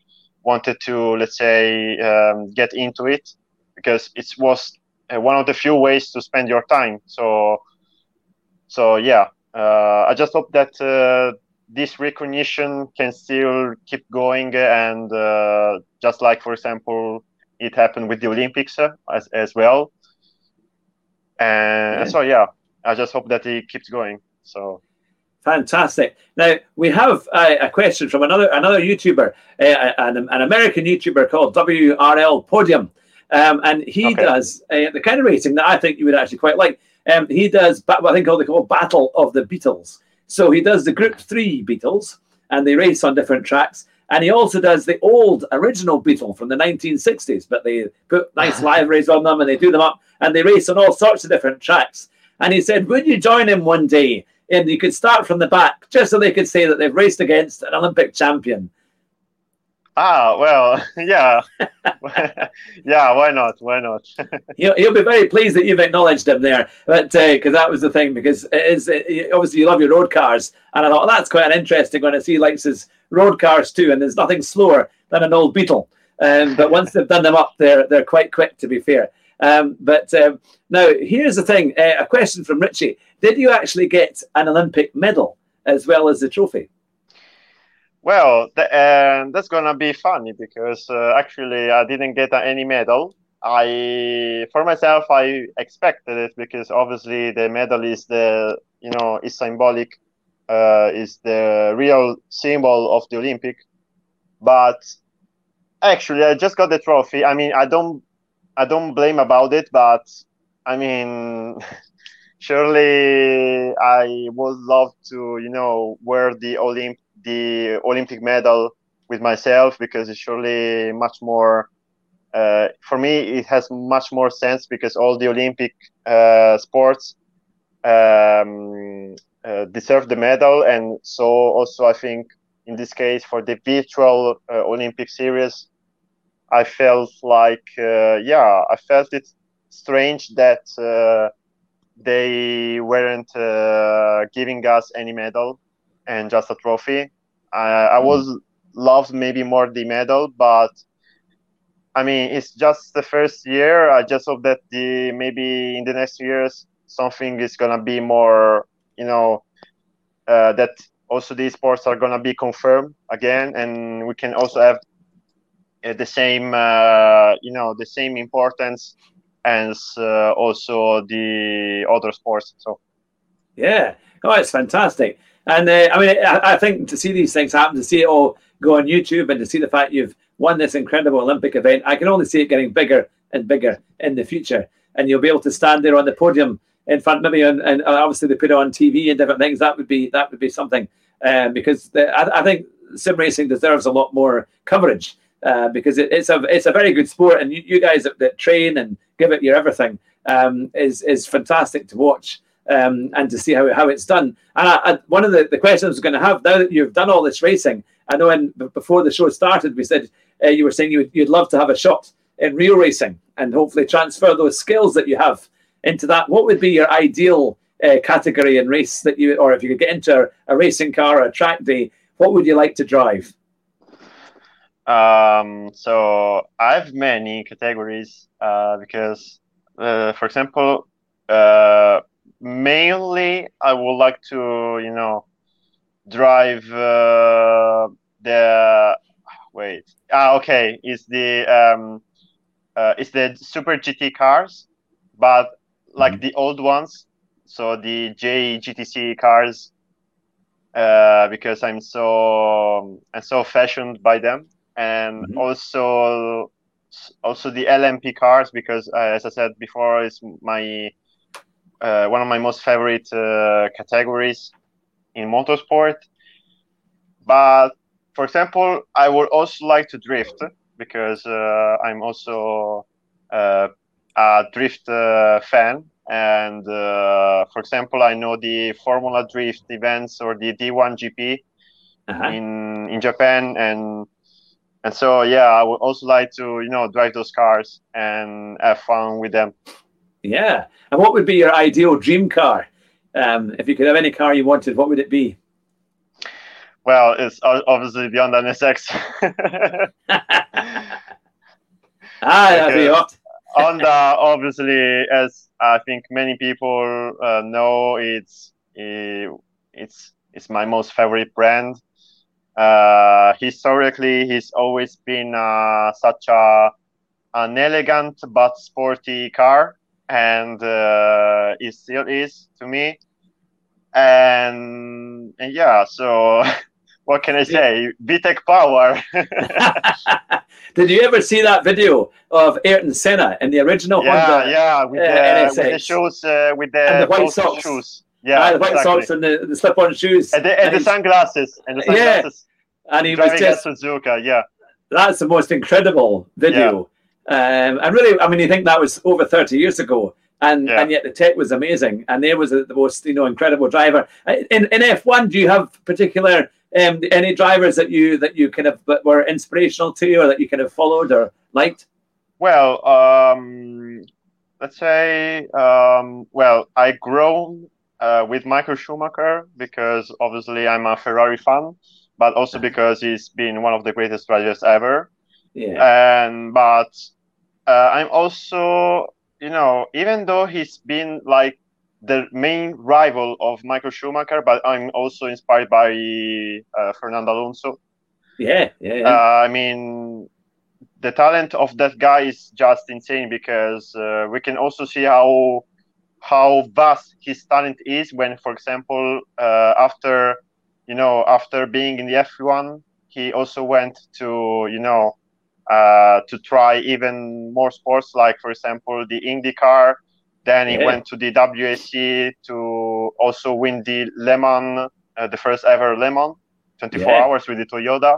S3: wanted to let's say um, get into it because it was uh, one of the few ways to spend your time. So so yeah, uh, I just hope that uh, this recognition can still keep going and uh, just like for example it happened with the Olympics uh, as as well. And yeah. so yeah, I just hope that it keeps going. So
S2: Fantastic. Now we have a, a question from another another YouTuber, uh, an, an, American YouTuber called WRL Podium, um, and he okay. does uh, the kind of racing that I think you would actually quite like. Um, he does what I think called the Battle of the Beetles. So he does the Group Three Beetles, and they race on different tracks. And he also does the old original Beetle from the 1960s, but they put nice [LAUGHS] liveries on them and they do them up and they race on all sorts of different tracks. And he said, Would you join him one day? And you could start from the back just so they could say that they've raced against an Olympic champion.
S3: Ah, well, [LAUGHS] yeah. [LAUGHS] yeah, why not? Why not? [LAUGHS]
S2: he'll, he'll be very pleased that you've acknowledged him there, but because uh, that was the thing, because it is it, obviously you love your road cars, and I thought well, that's quite an interesting one to see likes his road cars too, and there's nothing slower than an old Beetle. Um, but once they've done them up, they're they're quite quick, to be fair. Um, but um, now here's the thing: uh, a question from Richie: Did you actually get an Olympic medal as well as the trophy?
S3: Well, the, uh, that's gonna be funny because uh, actually I didn't get any medal. I, for myself, I expected it because obviously the medal is the, you know, is symbolic, uh, is the real symbol of the Olympic. But actually, I just got the trophy. I mean, I don't, I don't blame about it, but I mean. [LAUGHS] surely I would love to, you know, wear the Olymp the Olympic medal with myself because it's surely much more. Uh, for me, it has much more sense because all the Olympic uh, sports um, uh, deserve the medal, and so also I think in this case for the virtual uh, Olympic series, I felt like uh, yeah, I felt it strange that uh, they weren't giving us any medal and just a trophy. I, I hmm. was loved maybe more the medal, but I mean it's just the first year. I just hope that the maybe in the next years something is gonna be more, you know, uh, that also these sports are gonna be confirmed again, and we can also have uh, the same, uh, you know, the same importance as uh, also the other sports. So.
S2: Yeah, oh, it's fantastic. And uh, I mean, I, I, think to see these things happen, to see it all go on YouTube, and to see the fact you've won this incredible Olympic event, I can only see it getting bigger and bigger in the future. And you'll be able to stand there on the podium in front, maybe, and, and obviously they put it on TV and different things. That would be that would be something, um, because the, I, I, think sim racing deserves a lot more coverage. Uh, because it, it's a it's a very good sport, and you, you guys that, that, train and give it your everything um, is is fantastic to watch um, and to see how, how it's done. And I, I, one of the, the questions I was going to have now that you've done all this racing, I know when, before the show started, we said uh, you were saying you would, you'd love to have a shot in real racing and hopefully transfer those skills that you have into that. What would be your ideal uh, category and race that you, or if you could get into a, a racing car or a track day, what would you like to drive?
S3: Um, so I have many categories uh, because, uh, for example, uh, mainly I would like to, you know, drive uh, the wait. Ah, okay. It's the um, uh, it's the Super GT cars, but like mm-hmm. the old ones. So the JGTC cars, uh, because I'm so I'm so fashioned by them, and mm-hmm. also also the LMP cars because uh, as I said before, is my uh, one of my most favorite uh, categories in motorsport. But for example, I would also like to drift because uh, I'm also uh, a drift uh, fan. And uh, for example, I know the Formula Drift events or the D1 GP uh-huh. in in Japan, and and so yeah, I would also like to you know drive those cars and have fun with them.
S2: Yeah. And what would be your ideal dream car? Um, if you could have any car you wanted, what would it be?
S3: well, it's obviously the Honda NSX. [LAUGHS]
S2: ah, because
S3: Honda, obviously, as I think many people uh, know, it's it's it's my most favorite brand. Uh, historically, he's always been uh, such a an elegant but sporty car, and uh, it still is to me. And, and yeah, so [LAUGHS] what can I say? VTEC power. [LAUGHS] [LAUGHS]
S2: Did you ever see that video of Ayrton Senna in the original
S3: yeah,
S2: Honda?
S3: Yeah, with,
S2: uh,
S3: the, with the shoes, uh, with the,
S2: and the white socks.
S3: shoes.
S2: Yeah, ah, the white
S3: exactly.
S2: socks and the, the slip-on shoes,
S3: and the, and, and the sunglasses, and the sunglasses.
S2: Yeah, and he was just
S3: Suzuka. Yeah,
S2: that's the most incredible video. Yeah. Um, and really, I mean, you think that was over thirty years ago, and yeah. and yet the tech was amazing, and there was a, the most you know incredible driver in in F one. Do you have particular um, any drivers that you that you kind of were inspirational to you, or that you kind of followed or liked?
S3: Well, um, let's say, um, well, I grown uh, with Michael Schumacher because obviously I'm a Ferrari fan, but also uh-huh. because he's been one of the greatest drivers ever.
S2: Yeah.
S3: And but uh, I'm also, you know, even though he's been like the main rival of Michael Schumacher, but I'm also inspired by uh, Fernando Alonso.
S2: Yeah, yeah. yeah.
S3: Uh, I mean, the talent of that guy is just insane because uh, we can also see how how vast his talent is when, for example, uh, after you know after being in the F1, he also went to you know uh, to try even more sports, like for example the IndyCar. Then he yeah. went to the WEC to also win the Le Mans, uh, the first ever Le Mans, 24 yeah. hours with the Toyota.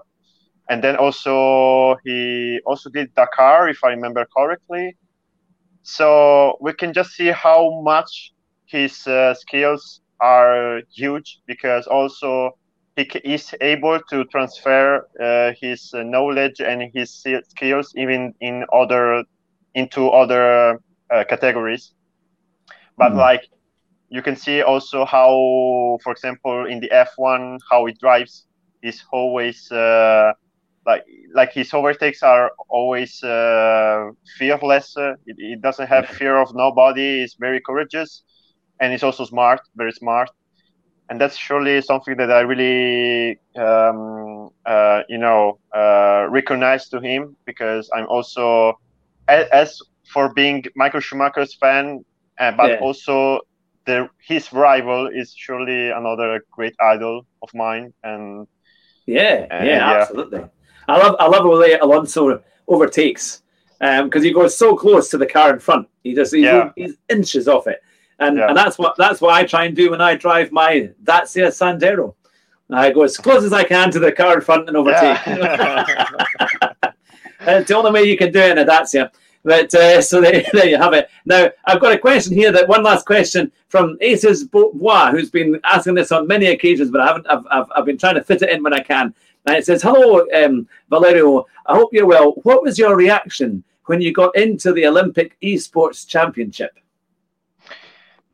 S3: And then also he also did Dakar, if I remember correctly. So we can just see how much his uh, skills are huge because also he is able to transfer uh, his uh, knowledge and his skills even in other into other uh, categories. But mm. like you can see also how, for example, in the F1, how he drives is always uh, like like his overtakes are always uh, fearless. Uh, it, it, doesn't have fear of nobody. He's very courageous, and he's also smart, very smart. And that's surely something that I really, um, uh, you know, uh, recognize to him because I'm also, as, as for being Michael Schumacher's fan, uh, but yeah. also the his rival is surely another great idol of mine. And
S2: yeah, yeah, yeah, absolutely. I love I love the way Alonso overtakes because um, he goes so close to the car in front. He just he's, yeah. he's inches off it, and yeah. and that's what that's what I try and do when I drive my Dacia Sandero. I go as close as I can to the car in front and overtake. Yeah. [LAUGHS] [LAUGHS] it's the only way you can do it in a Dacia. But uh, so there, [LAUGHS] there, you have it. Now I've got a question here. That one last question from Aces Bois, who's been asking this on many occasions, but I haven't. I've, I've, I've been trying to fit it in when I can. And it says, Hello, um, Valerio. I hope you're well. What was your reaction when you got into the Olympic Esports Championship?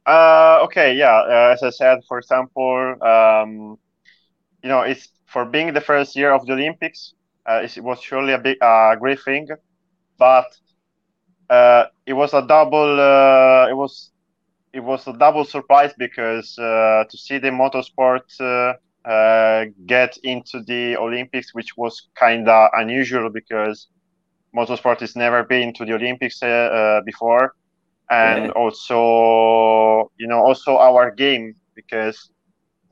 S3: Uh, okay, yeah. Uh, as I said, for example, um, you know, it's for being the first year of the Olympics. Uh, it was surely a big, uh, great thing, but uh, it was a double. Uh, it was it was a double surprise because uh, to see the motorsport get into the Olympics, which was kind of unusual because motorsport has never been to the Olympics before, and yeah. also you know also our game because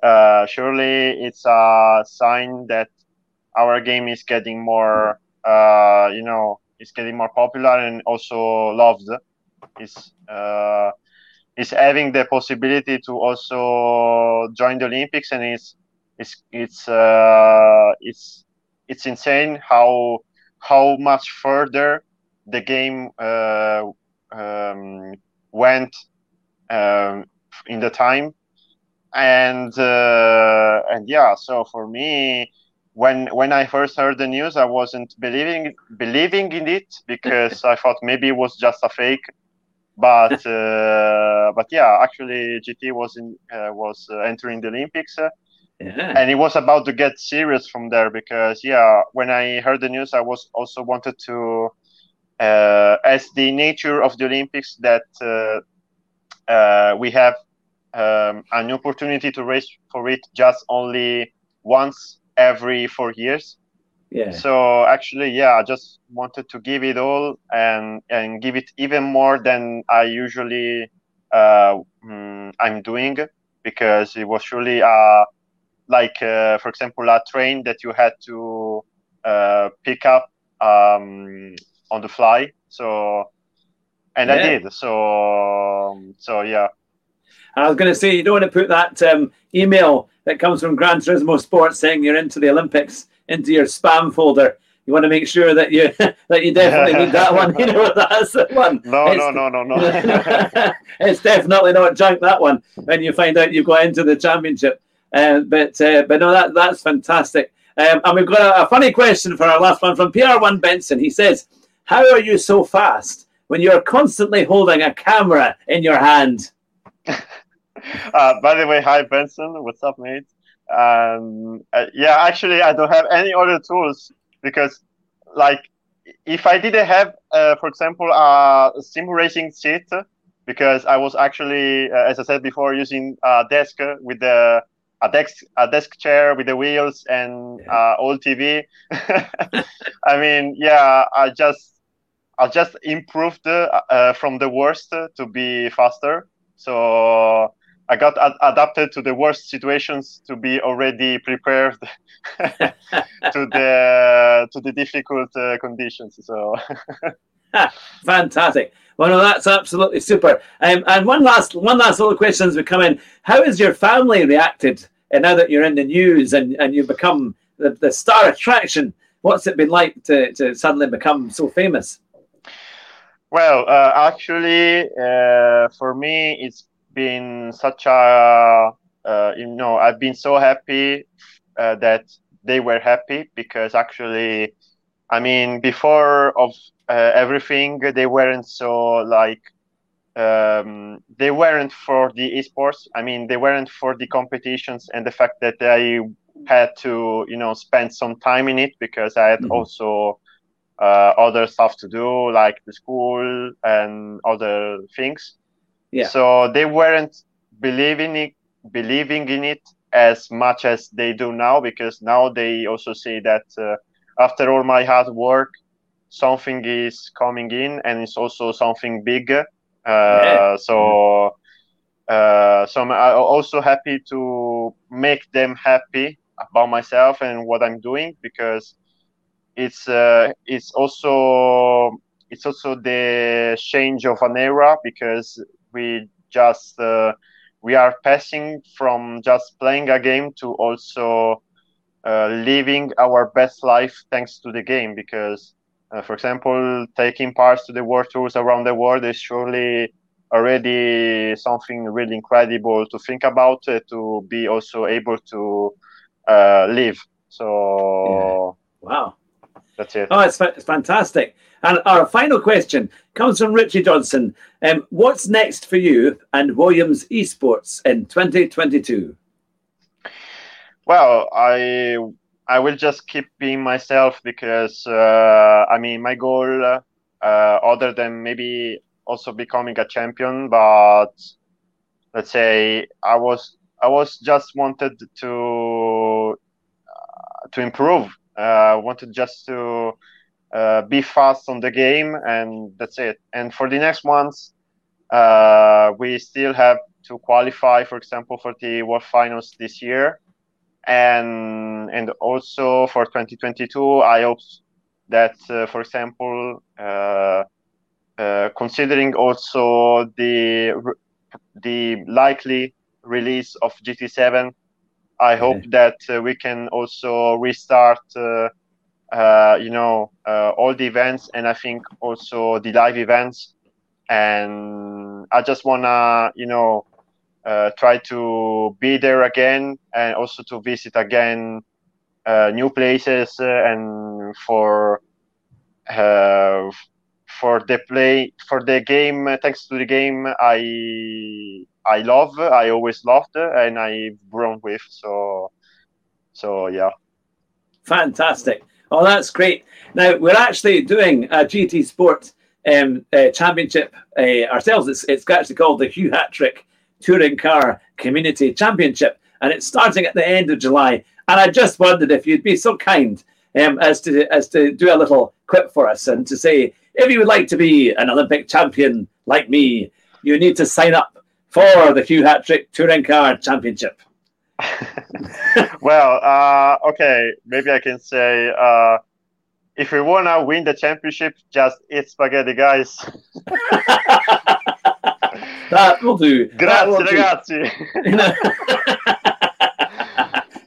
S3: uh, surely it's a sign that our game is getting more uh, you know is getting more popular and also loved. Is uh, is having the possibility to also join the Olympics and is it's it's uh, it's it's insane how how much further the game uh, um, went um, in the time. And uh, and yeah so for me when when I first heard the news I wasn't believing believing in it because I thought maybe it was just a fake. But [LAUGHS] uh, but yeah actually GT was in uh, was uh, entering the Olympics. Yeah. and it was about to get serious from there because yeah, when I heard the news, I was also wanted to, uh, as the nature of the Olympics that uh, uh, we have um, an opportunity to race for it just only once every four years. Yeah. So actually, yeah, I just wanted to give it all and and give it even more than I usually uh, mm, I'm doing because it was really uh, like uh, for example a train that you had to uh, pick up um, on the fly. So and yeah. I did. So so yeah.
S2: I was going to say you don't want to put that um, email that comes from Gran Turismo Sports saying you're into the Olympics into your spam folder. You want to make sure that you [LAUGHS] that you definitely need that one. You know [LAUGHS] that's the one.
S3: No, it's, no, no, no, no. [LAUGHS]
S2: it's definitely not junk that one when you find out you've got into the championship. Uh, but uh, but no, that that's fantastic. Um, and we've got a, a, funny question for our last one from PR1 Benson. He says, "How are you so fast when you're constantly holding a camera in your hand?" [LAUGHS]
S3: uh, by the way, hi Benson, what's up, mate? Um, uh, yeah, actually, I don't have any other tools because, like, if I didn't have, uh, for example, a sim racing seat, because I was actually, uh, as I said before, using a desk with the a desk a desk chair with the wheels and yeah. uh, old TV. [LAUGHS] I mean, yeah, I just I just improved uh, from the worst to be faster. So I got ad- adapted to the worst situations to be already prepared [LAUGHS] to the to the difficult uh, conditions. So. [LAUGHS]
S2: Fantastic. Well, no, that's absolutely super. Um, and one last, one last little question as we come in. How has your family reacted and now that you're in the news and, and you've become the, the star attraction? What's it been like to, to suddenly become so famous?
S3: Well, uh, actually, uh, for me, it's been such a uh, you know I've been so happy uh, that they were happy because actually I mean before of uh, everything they weren't so like um, they weren't for the esports I mean they weren't for the competitions and the fact that I had to you know spend some time in it because I had mm-hmm. also uh, other stuff to do like the school and other things yeah. So they weren't believing it, believing in it as much as they do now because now they also see that uh, after all my hard work, something is coming in and it's also something big. Uh, yeah. So. Uh, so I'm also happy to make them happy about myself and what I'm doing because it's uh, it's also it's also the change of an era because we just uh, we are passing from just playing a game to also uh, living our best life thanks to the game because uh, for example taking parts to the world tours around the world is surely already something really incredible to think about uh, to be also able to uh, live. So that's it
S2: oh it's, fa- it's fantastic and our final question comes from Richie Johnson. Um, what's next for you and Williams Esports in 2022?
S3: Well, I I will just keep being myself because uh, I mean my goal, uh, other than maybe also becoming a champion, but let's say I was I was just wanted to uh, to improve. Uh, wanted just to uh, be fast on the game, and that's it. And for the next ones, uh, we still have to qualify, for example, for the World Finals this year, and and also for 2022, I hope that, uh, for example, uh, uh, considering also the the likely release of GT7, I hope that uh, we can also restart uh, you know, uh, all the events and I think also the live events. And I just wanna, you know, uh, try to be there again and also to visit again uh, new places uh, and for uh, for the play for the game. thanks to the game, I I love. I always loved and I've grown with. So So yeah,
S2: fantastic. Oh, that's great. Now we're actually doing a GT Sport um, uh, Championship uh, ourselves. It's, it's actually called the Hugh Hat-Trick Touring Car Community Championship, and it's starting at the end of July. And I just wondered if you'd be so kind um, as to as to do a little clip for us and to say if you would like to be an Olympic champion like me, you need to sign up for the Hugh Hat-Trick Touring Car Championship. [LAUGHS]
S3: well, uh, okay, maybe I can say uh, if we wanna win the championship, just eat spaghetti, guys. [LAUGHS]
S2: that will do.
S3: Grazie, will ragazzi. [LAUGHS]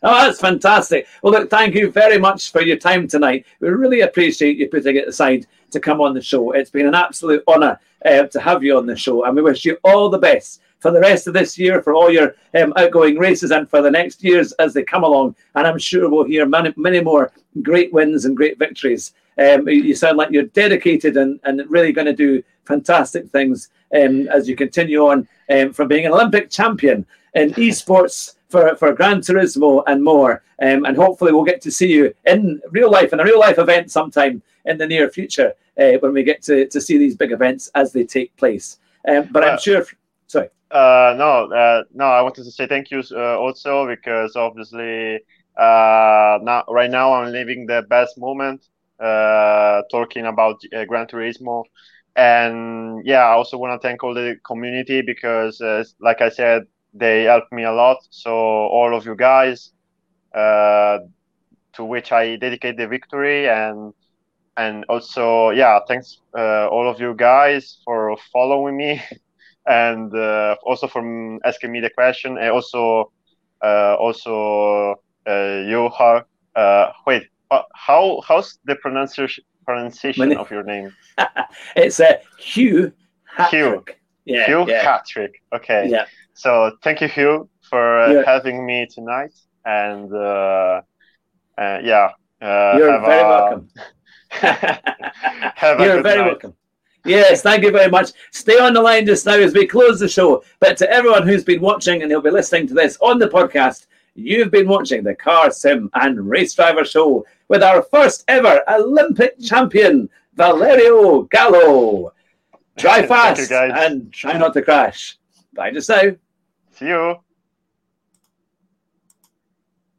S2: Oh, that's fantastic. Well, look, thank you very much for your time tonight. We really appreciate you putting it aside to come on the show. It's been an absolute honour uh, to have you on the show, and we wish you all the best for the rest of this year, for all your um, outgoing races, and for the next years as they come along. And I'm sure we'll hear many, many more great wins and great victories. Um, you sound like you're dedicated and, and really going to do fantastic things um, as you continue on um, from being an Olympic champion in esports for, for Gran Turismo and more. Um, and hopefully, we'll get to see you in real life, in a real life event sometime in the near future uh, when we get to, to see these big events as they take place. Um, but I'm sure, sorry.
S3: Uh, no, uh, no, I wanted to say thank you uh, also because obviously uh, now, right now, I'm living the best moment talking about Gran Turismo and yeah i also want to thank all the community because uh, like i said they helped me a lot. So all of you guys, uh, to which I dedicate the victory, and and also yeah, thanks uh, all of you guys for following me, [LAUGHS] and uh, also from asking me the question, and also uh, also uh, you have uh, wait how how's the pronunciation pronunciation of your name? [LAUGHS]
S2: it's a Hugh.
S3: Hugh.
S2: Yeah,
S3: Hugh
S2: yeah.
S3: Hat-Trick. Okay.
S2: Yeah.
S3: So thank you, Hugh, for uh, yeah. having me tonight. And uh, uh, yeah, uh,
S2: you're very a, welcome. [LAUGHS]
S3: you're
S2: very
S3: night.
S2: welcome. Yes, thank you very much. Stay on the line just now as we close the show. But to everyone who's been watching and who'll be listening to this on the podcast, you've been watching the Car Sim and Race Driver Show with our first ever Olympic champion, Valerio Gallo. Drive fast
S3: you,
S2: and try not to crash. Bye just now.
S3: See you.